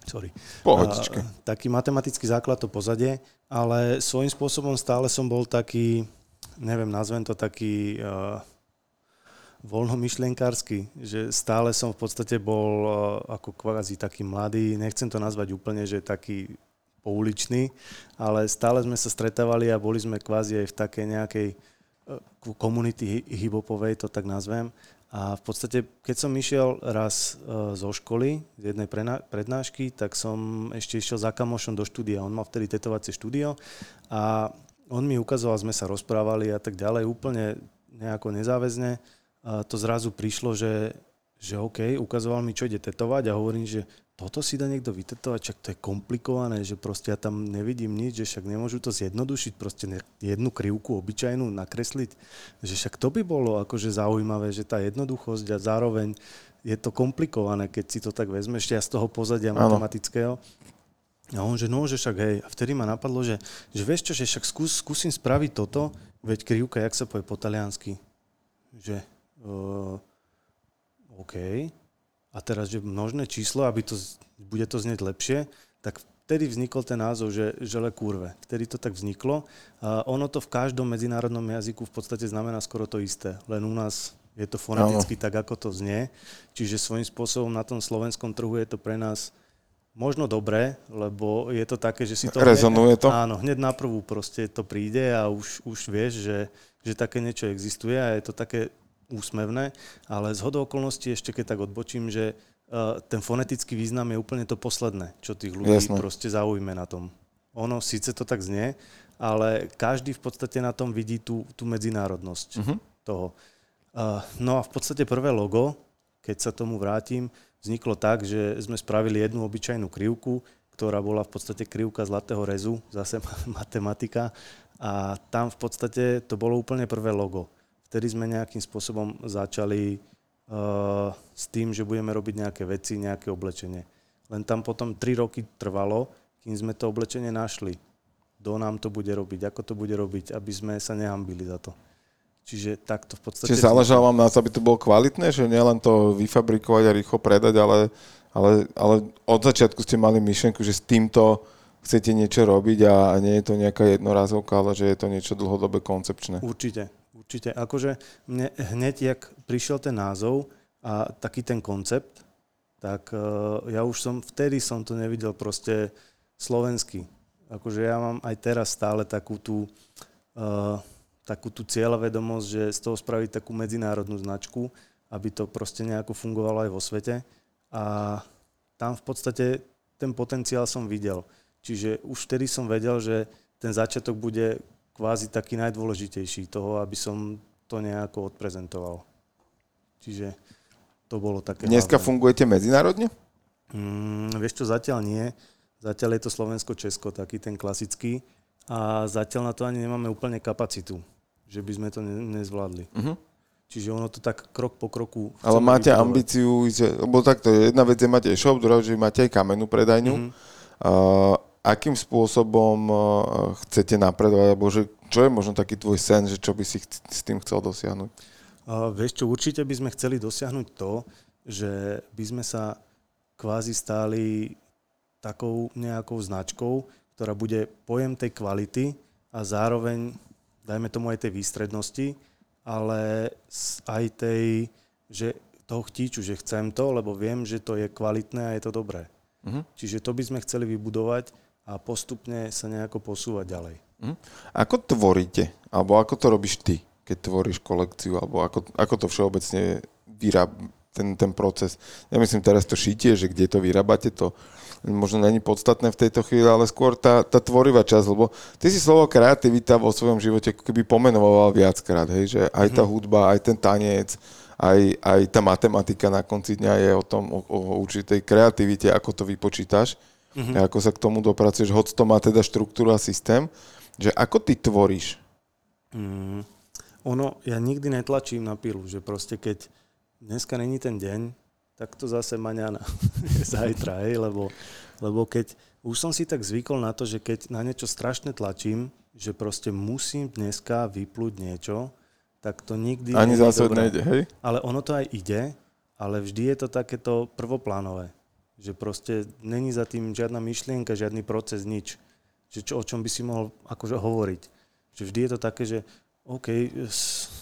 Sorry. Pohodičke. Uh, taký matematický základ to pozadie, ale svojím spôsobom stále som bol taký, neviem, nazvem to taký uh, voľnomyšlienkársky, že stále som v podstate bol uh, ako kvázi taký mladý, nechcem to nazvať úplne, že taký pouličný, ale stále sme sa stretávali a boli sme kvázi aj v takej nejakej komunity hibopovej, to tak nazvem. A v podstate, keď som išiel raz uh, zo školy, z jednej prednášky, tak som ešte išiel za kamošom do štúdia. On mal vtedy tetovacie štúdio a on mi ukazoval, sme sa rozprávali a tak ďalej, úplne nejako nezáväzne. A to zrazu prišlo, že, že OK, ukazoval mi, čo ide tetovať a hovorím, že toto si dá niekto vytetovať, čak to je komplikované, že proste ja tam nevidím nič, že však nemôžu to zjednodušiť, proste jednu krivku obyčajnú nakresliť, že však to by bolo akože zaujímavé, že tá jednoduchosť a zároveň je to komplikované, keď si to tak vezmeš, ja z toho pozadia ano. matematického. A on, že no, že však hej, a vtedy ma napadlo, že, že vieš čo, že však skús, skúsim spraviť toto, veď krivka, jak sa povie po taliansky, že uh, OK, a teraz, že množné číslo, aby to, bude to znieť lepšie, tak vtedy vznikol ten názov, že žele kurve. Vtedy to tak vzniklo. A ono to v každom medzinárodnom jazyku v podstate znamená skoro to isté. Len u nás je to foneticky tak, ako to znie. Čiže svojím spôsobom na tom slovenskom trhu je to pre nás možno dobré, lebo je to také, že si to... Rezonuje to? Áno, hneď na prvú proste to príde a už, už vieš, že, že také niečo existuje a je to také úsmevné, ale z hodou okolností ešte keď tak odbočím, že uh, ten fonetický význam je úplne to posledné, čo tých ľudí Jasne. proste zaujme na tom. Ono síce to tak znie, ale každý v podstate na tom vidí tú, tú medzinárodnosť uh-huh. toho. Uh, no a v podstate prvé logo, keď sa tomu vrátim, vzniklo tak, že sme spravili jednu obyčajnú krivku, ktorá bola v podstate krivka zlatého rezu, zase (laughs) matematika. A tam v podstate to bolo úplne prvé logo vtedy sme nejakým spôsobom začali uh, s tým, že budeme robiť nejaké veci, nejaké oblečenie. Len tam potom 3 roky trvalo, kým sme to oblečenie našli. Kto nám to bude robiť, ako to bude robiť, aby sme sa nehambili za to. Čiže takto v podstate... Čiže záležalo vám na to, aby to bolo kvalitné, že nielen to vyfabrikovať a rýchlo predať, ale, ale, ale od začiatku ste mali myšlenku, že s týmto chcete niečo robiť a nie je to nejaká jednorázovka, ale že je to niečo dlhodobé koncepčné. Určite, určite. Akože mne hneď, jak prišiel ten názov a taký ten koncept, tak uh, ja už som, vtedy som to nevidel proste slovensky. Akože ja mám aj teraz stále takú tú, uh, takú tú cieľavedomosť, že z toho spraviť takú medzinárodnú značku, aby to proste nejako fungovalo aj vo svete. A tam v podstate ten potenciál som videl. Čiže už vtedy som vedel, že ten začiatok bude kvázi taký najdôležitejší toho, aby som to nejako odprezentoval. Čiže to bolo také... Dneska hlavné. fungujete medzinárodne? Mm, vieš čo, zatiaľ nie. Zatiaľ je to Slovensko-Česko, taký ten klasický. A zatiaľ na to ani nemáme úplne kapacitu, že by sme to ne- nezvládli. Uh-huh. Čiže ono to tak krok po kroku... Ale máte vybudovať. ambíciu, že, lebo takto, jedna vec je máte shop, druhá že máte aj kamennú predajňu. Uh-huh. Uh, akým spôsobom uh, chcete napredovať, alebo že, čo je možno taký tvoj sen, že čo by si ch- s tým chcel dosiahnuť? Uh, vieš čo, určite by sme chceli dosiahnuť to, že by sme sa kvázi stáli takou nejakou značkou, ktorá bude pojem tej kvality a zároveň, dajme tomu aj tej výstrednosti, ale aj tej, že toho chtíču, že chcem to, lebo viem, že to je kvalitné a je to dobré. Uh-huh. Čiže to by sme chceli vybudovať a postupne sa nejako posúvať ďalej. Uh-huh. Ako tvoríte? Alebo ako to robíš ty? keď tvoríš kolekciu, alebo ako, ako to všeobecne vyráb, ten, ten proces. Ja myslím teraz to šítie, že kde to vyrábate, to možno není podstatné v tejto chvíli, ale skôr tá, tá tvorivá časť, lebo ty si slovo kreativita vo svojom živote ako keby pomenoval viackrát, hej, že aj tá mhm. hudba, aj ten tanec, aj, aj tá matematika na konci dňa je o tom, o, o určitej kreativite, ako to vypočítaš, mm-hmm. ako sa k tomu dopracuješ, hoď to má teda štruktúru a systém, že ako ty tvoríš? Mm ono, ja nikdy netlačím na pilu, že proste keď dneska není ten deň, tak to zase maňana (laughs) zajtra, hej, lebo, lebo keď už som si tak zvykol na to, že keď na niečo strašne tlačím, že proste musím dneska vyplúť niečo, tak to nikdy Ani zase nejde, hej? Ale ono to aj ide, ale vždy je to takéto prvoplánové. Že proste není za tým žiadna myšlienka, žiadny proces, nič. Že čo, o čom by si mohol akože hovoriť. Že vždy je to také, že OK,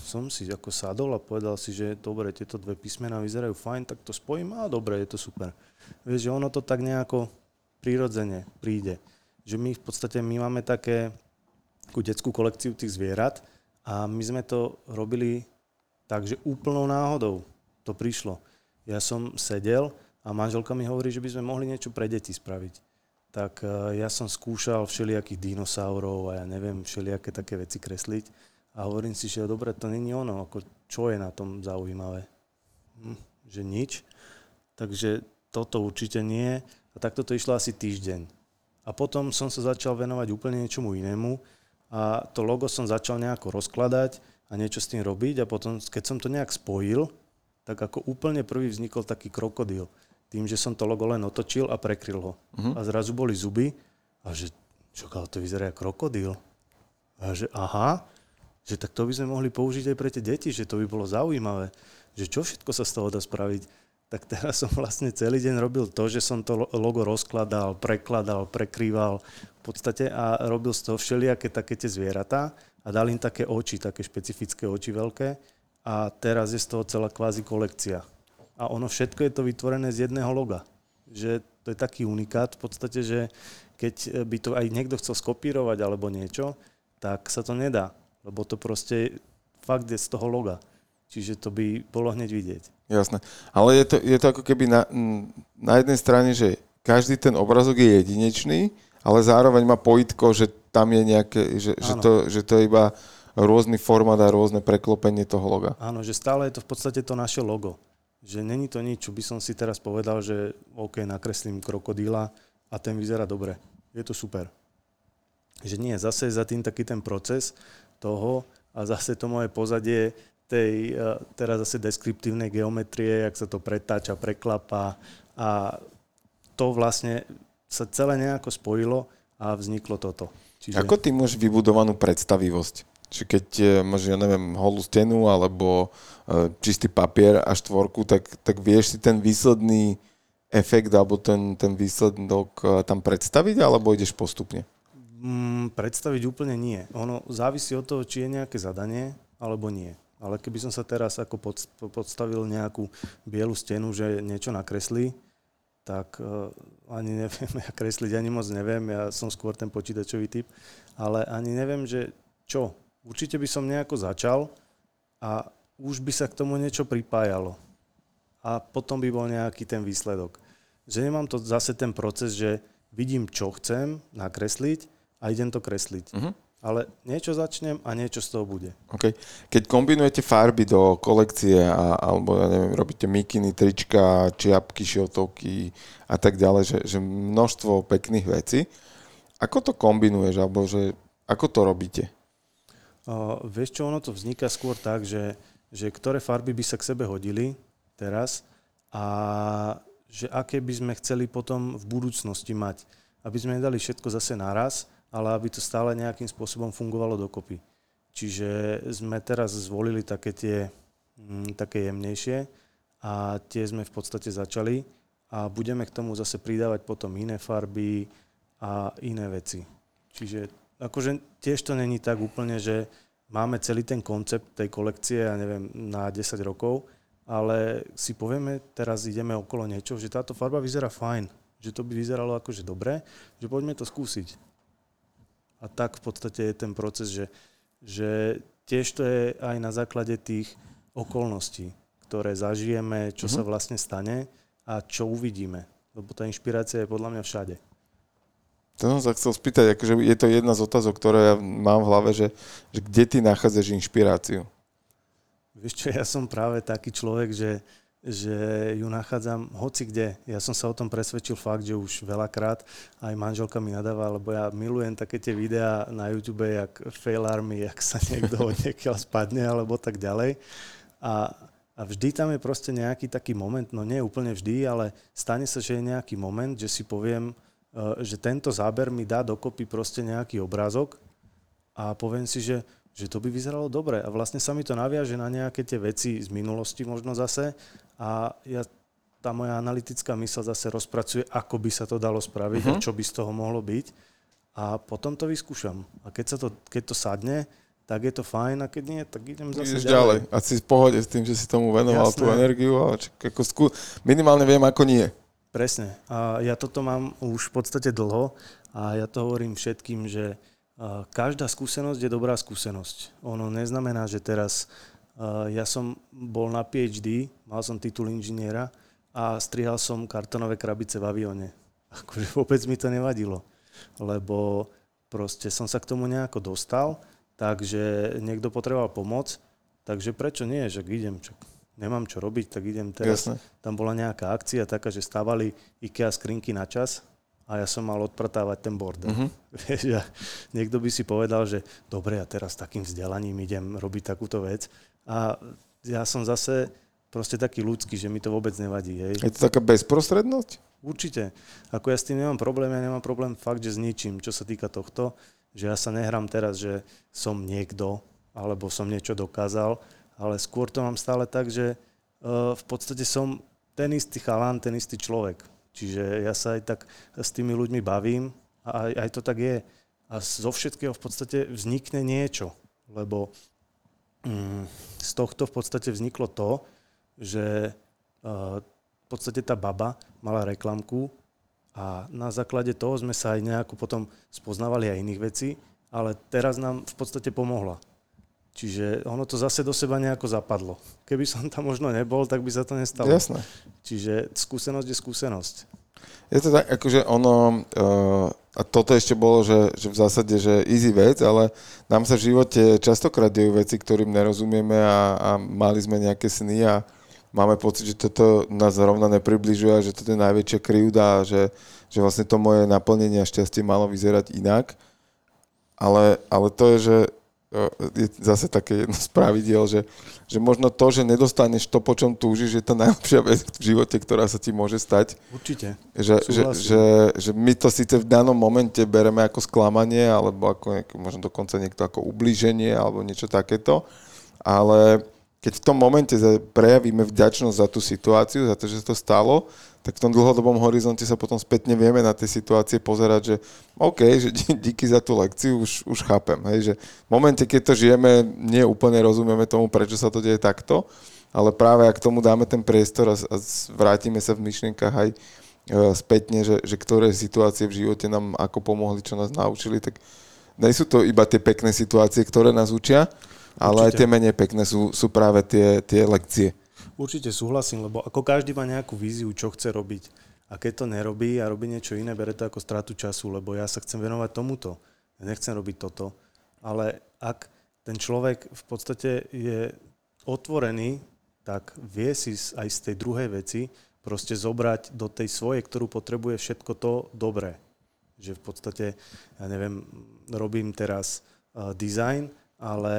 som si ako sadol a povedal si, že dobre, tieto dve písmená vyzerajú fajn, tak to spojím a dobre, je to super. Vieš, že ono to tak nejako prirodzene príde. Že my v podstate my máme také takú detskú kolekciu tých zvierat a my sme to robili tak, že úplnou náhodou to prišlo. Ja som sedel a manželka mi hovorí, že by sme mohli niečo pre deti spraviť. Tak eh, ja som skúšal všelijakých dinosaurov a ja neviem, všelijaké také veci kresliť a hovorím si, že dobre, to není ono, ako čo je na tom zaujímavé. Hm, že nič. Takže toto určite nie. A takto to išlo asi týždeň. A potom som sa začal venovať úplne niečomu inému a to logo som začal nejako rozkladať a niečo s tým robiť a potom, keď som to nejak spojil, tak ako úplne prvý vznikol taký krokodil. Tým, že som to logo len otočil a prekryl ho. Uh-huh. A zrazu boli zuby a že, čo to vyzerá ako krokodil. A že aha, že tak to by sme mohli použiť aj pre tie deti, že to by bolo zaujímavé, že čo všetko sa z toho dá spraviť. Tak teraz som vlastne celý deň robil to, že som to logo rozkladal, prekladal, prekrýval v podstate a robil z toho všelijaké také tie zvieratá a dal im také oči, také špecifické oči veľké a teraz je z toho celá kvázi kolekcia. A ono všetko je to vytvorené z jedného loga. Že to je taký unikát v podstate, že keď by to aj niekto chcel skopírovať alebo niečo, tak sa to nedá lebo to proste fakt je z toho loga. Čiže to by bolo hneď vidieť. Jasné. Ale je to, je to ako keby na, na jednej strane, že každý ten obrazok je jedinečný, ale zároveň má pojitko, že tam je nejaké, že, že, to, že to je iba rôzny formát a rôzne preklopenie toho loga. Áno, že stále je to v podstate to naše logo. Že není to nič, čo by som si teraz povedal, že OK, nakreslím krokodíla a ten vyzerá dobre. Je to super. Že nie, zase za tým taký ten proces, toho a zase to moje pozadie tej e, teraz zase deskriptívnej geometrie, jak sa to pretáča, preklapa a to vlastne sa celé nejako spojilo a vzniklo toto. Čiže... Ako ty máš vybudovanú predstavivosť? Či keď e, máš, ja neviem, holú stenu alebo e, čistý papier a štvorku, tak, tak vieš si ten výsledný efekt alebo ten, ten výsledok tam predstaviť alebo ideš postupne? Mm, predstaviť úplne nie. Ono závisí od toho, či je nejaké zadanie, alebo nie. Ale keby som sa teraz ako pod, podstavil nejakú bielu stenu, že niečo nakreslí, tak uh, ani neviem (laughs) ja kresliť, ani moc neviem, ja som skôr ten počítačový typ, ale ani neviem, že čo. Určite by som nejako začal a už by sa k tomu niečo pripájalo. A potom by bol nejaký ten výsledok. Že nemám to zase ten proces, že vidím, čo chcem nakresliť a idem to kresliť. Uh-huh ale niečo začnem a niečo z toho bude. Okay. Keď kombinujete farby do kolekcie, a, alebo ja neviem, robíte mikiny, trička, čiapky, šiltovky a tak ďalej, že, že množstvo pekných vecí, ako to kombinuješ, alebo že ako to robíte? Uh, vieš čo, ono to vzniká skôr tak, že, že ktoré farby by sa k sebe hodili teraz a že aké by sme chceli potom v budúcnosti mať. Aby sme nedali všetko zase naraz, ale aby to stále nejakým spôsobom fungovalo dokopy. Čiže sme teraz zvolili také tie mm, také jemnejšie a tie sme v podstate začali a budeme k tomu zase pridávať potom iné farby a iné veci. Čiže akože tiež to není tak úplne, že máme celý ten koncept tej kolekcie, ja neviem, na 10 rokov, ale si povieme, teraz ideme okolo niečo, že táto farba vyzerá fajn, že to by vyzeralo akože dobre, že poďme to skúsiť. A tak v podstate je ten proces, že, že tiež to je aj na základe tých okolností, ktoré zažijeme, čo uh-huh. sa mhm. vlastne stane a čo uvidíme. Lebo tá inšpirácia je podľa mňa všade. To som sa chcel spýtať, akože je to jedna z otázok, ktoré ja mám v hlave, že, že kde ty nachádzaš inšpiráciu? Vieš čo, ja som práve taký človek, že že ju nachádzam hoci kde. Ja som sa o tom presvedčil fakt, že už veľakrát aj manželka mi nadáva, lebo ja milujem také tie videá na YouTube, jak fail army, jak sa niekto od spadne alebo tak ďalej. A, a vždy tam je proste nejaký taký moment, no nie úplne vždy, ale stane sa, že je nejaký moment, že si poviem, že tento záber mi dá dokopy proste nejaký obrázok a poviem si, že že to by vyzeralo dobre a vlastne sa mi to naviaže na nejaké tie veci z minulosti možno zase a ja, tá moja analytická mysl zase rozpracuje, ako by sa to dalo spraviť uh-huh. a mhm. čo by z toho mohlo byť a potom to vyskúšam. A keď, sa to, keď to sadne, tak je to fajn a keď nie, tak idem zase Ideš ďalej. ďalej. A si v pohode s tým, že si tomu venoval Jasné. tú energiu a ako skú... minimálne viem, ako nie. Presne. A ja toto mám už v podstate dlho a ja to hovorím všetkým, že každá skúsenosť je dobrá skúsenosť. Ono neznamená, že teraz ja som bol na PhD, mal som titul inžiniera a strihal som kartonové krabice v avione. (laughs) Akože vôbec mi to nevadilo, lebo proste som sa k tomu nejako dostal, takže niekto potreboval pomoc, takže prečo nie, že idem, čo, nemám čo robiť, tak idem teraz. Jasne. Tam bola nejaká akcia taká, že stávali IKEA skrinky na čas a ja som mal odpratávať ten bordel. (laughs) Vieš, ja, niekto by si povedal, že dobre, ja teraz takým vzdelaním idem robiť takúto vec. A ja som zase proste taký ľudský, že mi to vôbec nevadí. Hej. Je to taká bezprostrednosť? Určite. Ako ja s tým nemám problém, ja nemám problém fakt, že s ničím, čo sa týka tohto, že ja sa nehrám teraz, že som niekto, alebo som niečo dokázal, ale skôr to mám stále tak, že uh, v podstate som ten istý chalán, ten istý človek Čiže ja sa aj tak s tými ľuďmi bavím a aj, aj to tak je. A zo všetkého v podstate vznikne niečo, lebo mm, z tohto v podstate vzniklo to, že uh, v podstate tá baba mala reklamku a na základe toho sme sa aj nejako potom spoznávali aj iných vecí, ale teraz nám v podstate pomohla. Čiže ono to zase do seba nejako zapadlo. Keby som tam možno nebol, tak by sa to nestalo. Jasné. Čiže skúsenosť je skúsenosť. Je to tak, akože ono, uh, a toto ešte bolo, že, že v zásade, že easy vec, ale nám sa v živote častokrát dejú veci, ktorým nerozumieme a, a mali sme nejaké sny a máme pocit, že toto nás zrovna nepribližuje a že toto je najväčšia krivda a že, že vlastne to moje naplnenie a šťastie malo vyzerať inak. Ale, ale to je, že je zase také jedno z pravidiel, že, že možno to, že nedostaneš to, po čom túžiš, je tá najlepšia vec v živote, ktorá sa ti môže stať. Určite. Že, že, že, že my to síce v danom momente bereme ako sklamanie, alebo ako nejaké, možno dokonca niekto ako ublíženie, alebo niečo takéto, ale keď v tom momente prejavíme vďačnosť za tú situáciu, za to, že sa to stalo, tak v tom dlhodobom horizonte sa potom spätne vieme na tie situácie pozerať, že OK, že díky za tú lekciu, už, už chápem. Hej, že v momente, keď to žijeme, nie úplne rozumieme tomu, prečo sa to deje takto, ale práve ak tomu dáme ten priestor a, a vrátime sa v myšlienkach aj e, spätne, že, že ktoré situácie v živote nám ako pomohli, čo nás naučili, tak nie sú to iba tie pekné situácie, ktoré nás učia, ale Určite. aj tie menej pekné sú, sú práve tie, tie lekcie. Určite súhlasím, lebo ako každý má nejakú víziu, čo chce robiť. A keď to nerobí a robí niečo iné, bere to ako stratu času, lebo ja sa chcem venovať tomuto. Ja nechcem robiť toto. Ale ak ten človek v podstate je otvorený, tak vie si aj z tej druhej veci proste zobrať do tej svojej, ktorú potrebuje všetko to dobré. Že v podstate, ja neviem, robím teraz uh, design, ale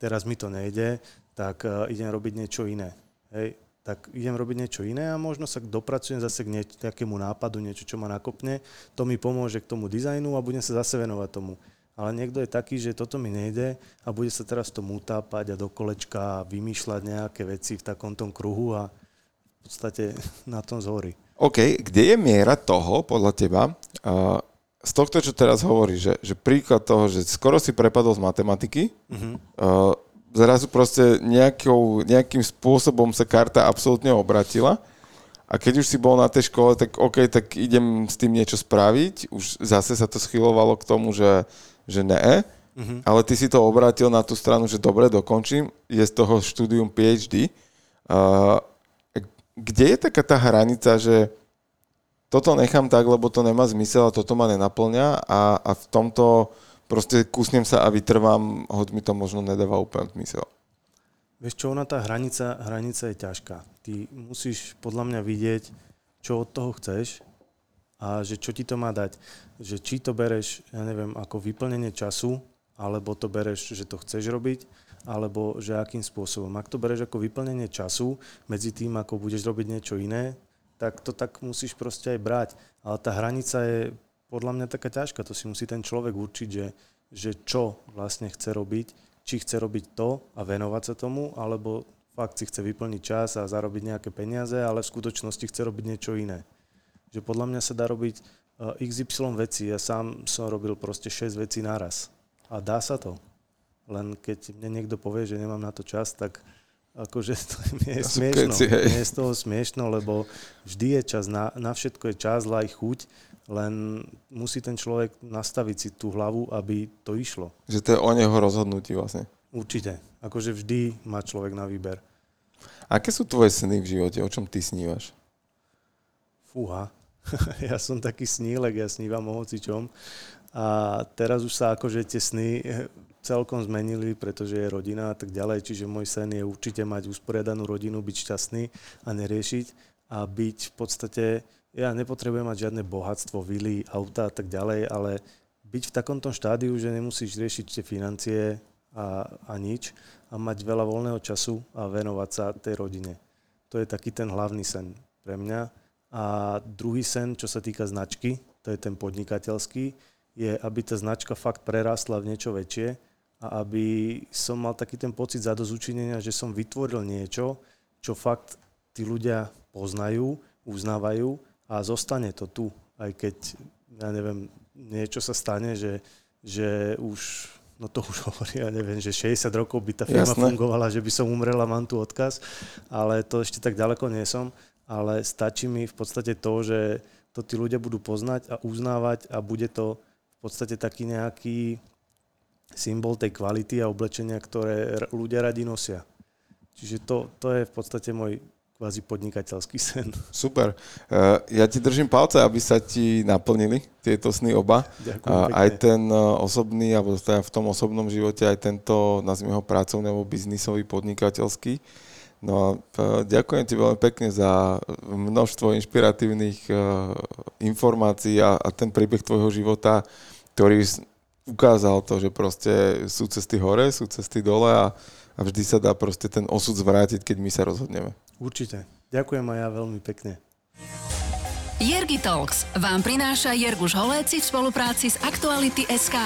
teraz mi to nejde, tak uh, idem robiť niečo iné. Hej, tak idem robiť niečo iné a možno sa dopracujem zase k nejakému nápadu, niečo, čo ma nakopne, to mi pomôže k tomu dizajnu a budem sa zase venovať tomu. Ale niekto je taký, že toto mi nejde a bude sa teraz tomu utápať a do kolečka vymýšľať nejaké veci v takom tom kruhu a v podstate (laughs) na tom zhorí. OK, kde je miera toho, podľa teba, uh, z tohto, čo teraz hovorí, že, že príklad toho, že skoro si prepadol z matematiky, uh-huh. uh, zrazu proste nejakou, nejakým spôsobom sa karta absolútne obratila a keď už si bol na tej škole, tak OK, tak idem s tým niečo spraviť. Už zase sa to schylovalo k tomu, že, že ne. Mm-hmm. Ale ty si to obrátil na tú stranu, že dobre, dokončím. Je z toho štúdium PhD. Uh, kde je taká tá hranica, že toto nechám tak, lebo to nemá zmysel a toto ma nenaplňa a, a v tomto proste kúsnem sa a vytrvám, hoď mi to možno nedáva úplne zmysel. Vieš čo, ona tá hranica, hranica je ťažká. Ty musíš podľa mňa vidieť, čo od toho chceš a že čo ti to má dať. Že či to bereš, ja neviem, ako vyplnenie času, alebo to bereš, že to chceš robiť, alebo že akým spôsobom. Ak to bereš ako vyplnenie času medzi tým, ako budeš robiť niečo iné, tak to tak musíš proste aj brať. Ale tá hranica je podľa mňa taká ťažká. To si musí ten človek určiť, že, že čo vlastne chce robiť, či chce robiť to a venovať sa tomu, alebo fakt si chce vyplniť čas a zarobiť nejaké peniaze, ale v skutočnosti chce robiť niečo iné. Že podľa mňa sa dá robiť eh, XY veci. Ja sám som robil proste 6 vecí naraz. A dá sa to. Len keď mne niekto povie, že nemám na to čas, tak akože to nie je smiešno. Nie je z toho smiešno, lebo vždy je čas, na, na všetko je čas, laj, chuť len musí ten človek nastaviť si tú hlavu, aby to išlo. Že to je o neho rozhodnutí vlastne. Určite. Akože vždy má človek na výber. Aké sú tvoje sny v živote? O čom ty snívaš? Fúha. (laughs) ja som taký snílek, ja snívam o hocičom. A teraz už sa akože tie sny celkom zmenili, pretože je rodina a tak ďalej. Čiže môj sen je určite mať usporiadanú rodinu, byť šťastný a neriešiť a byť v podstate ja nepotrebujem mať žiadne bohatstvo, vily, auta a tak ďalej, ale byť v takomto štádiu, že nemusíš riešiť tie financie a, a nič a mať veľa voľného času a venovať sa tej rodine. To je taký ten hlavný sen pre mňa. A druhý sen, čo sa týka značky, to je ten podnikateľský, je, aby tá značka fakt prerastla v niečo väčšie a aby som mal taký ten pocit zadozučinenia, že som vytvoril niečo, čo fakt tí ľudia poznajú, uznávajú a zostane to tu, aj keď, ja neviem, niečo sa stane, že, že už, no to už (laughs) hovorí, ja neviem, že 60 rokov by tá firma Jasné. fungovala, že by som umrela, mám tu odkaz, ale to ešte tak ďaleko nie som, ale stačí mi v podstate to, že to tí ľudia budú poznať a uznávať a bude to v podstate taký nejaký symbol tej kvality a oblečenia, ktoré ľudia radi nosia. Čiže to, to je v podstate môj kvázi podnikateľský sen. Super. Uh, ja ti držím palce, aby sa ti naplnili tieto sny oba. Ďakujem aj ten uh, osobný, alebo teda v tom osobnom živote, aj tento, nazvime ho pracovný alebo biznisový, podnikateľský. No a uh, ďakujem ti veľmi pekne za množstvo inšpiratívnych informácií a, a ten príbeh tvojho života, ktorý ukázal to, že proste sú cesty hore, sú cesty dole a, a vždy sa dá proste ten osud zvrátiť, keď my sa rozhodneme. Určite. Ďakujem aj ja veľmi pekne. Jergi Talks vám prináša Jerguš Holéci v spolupráci s Aktuality SK.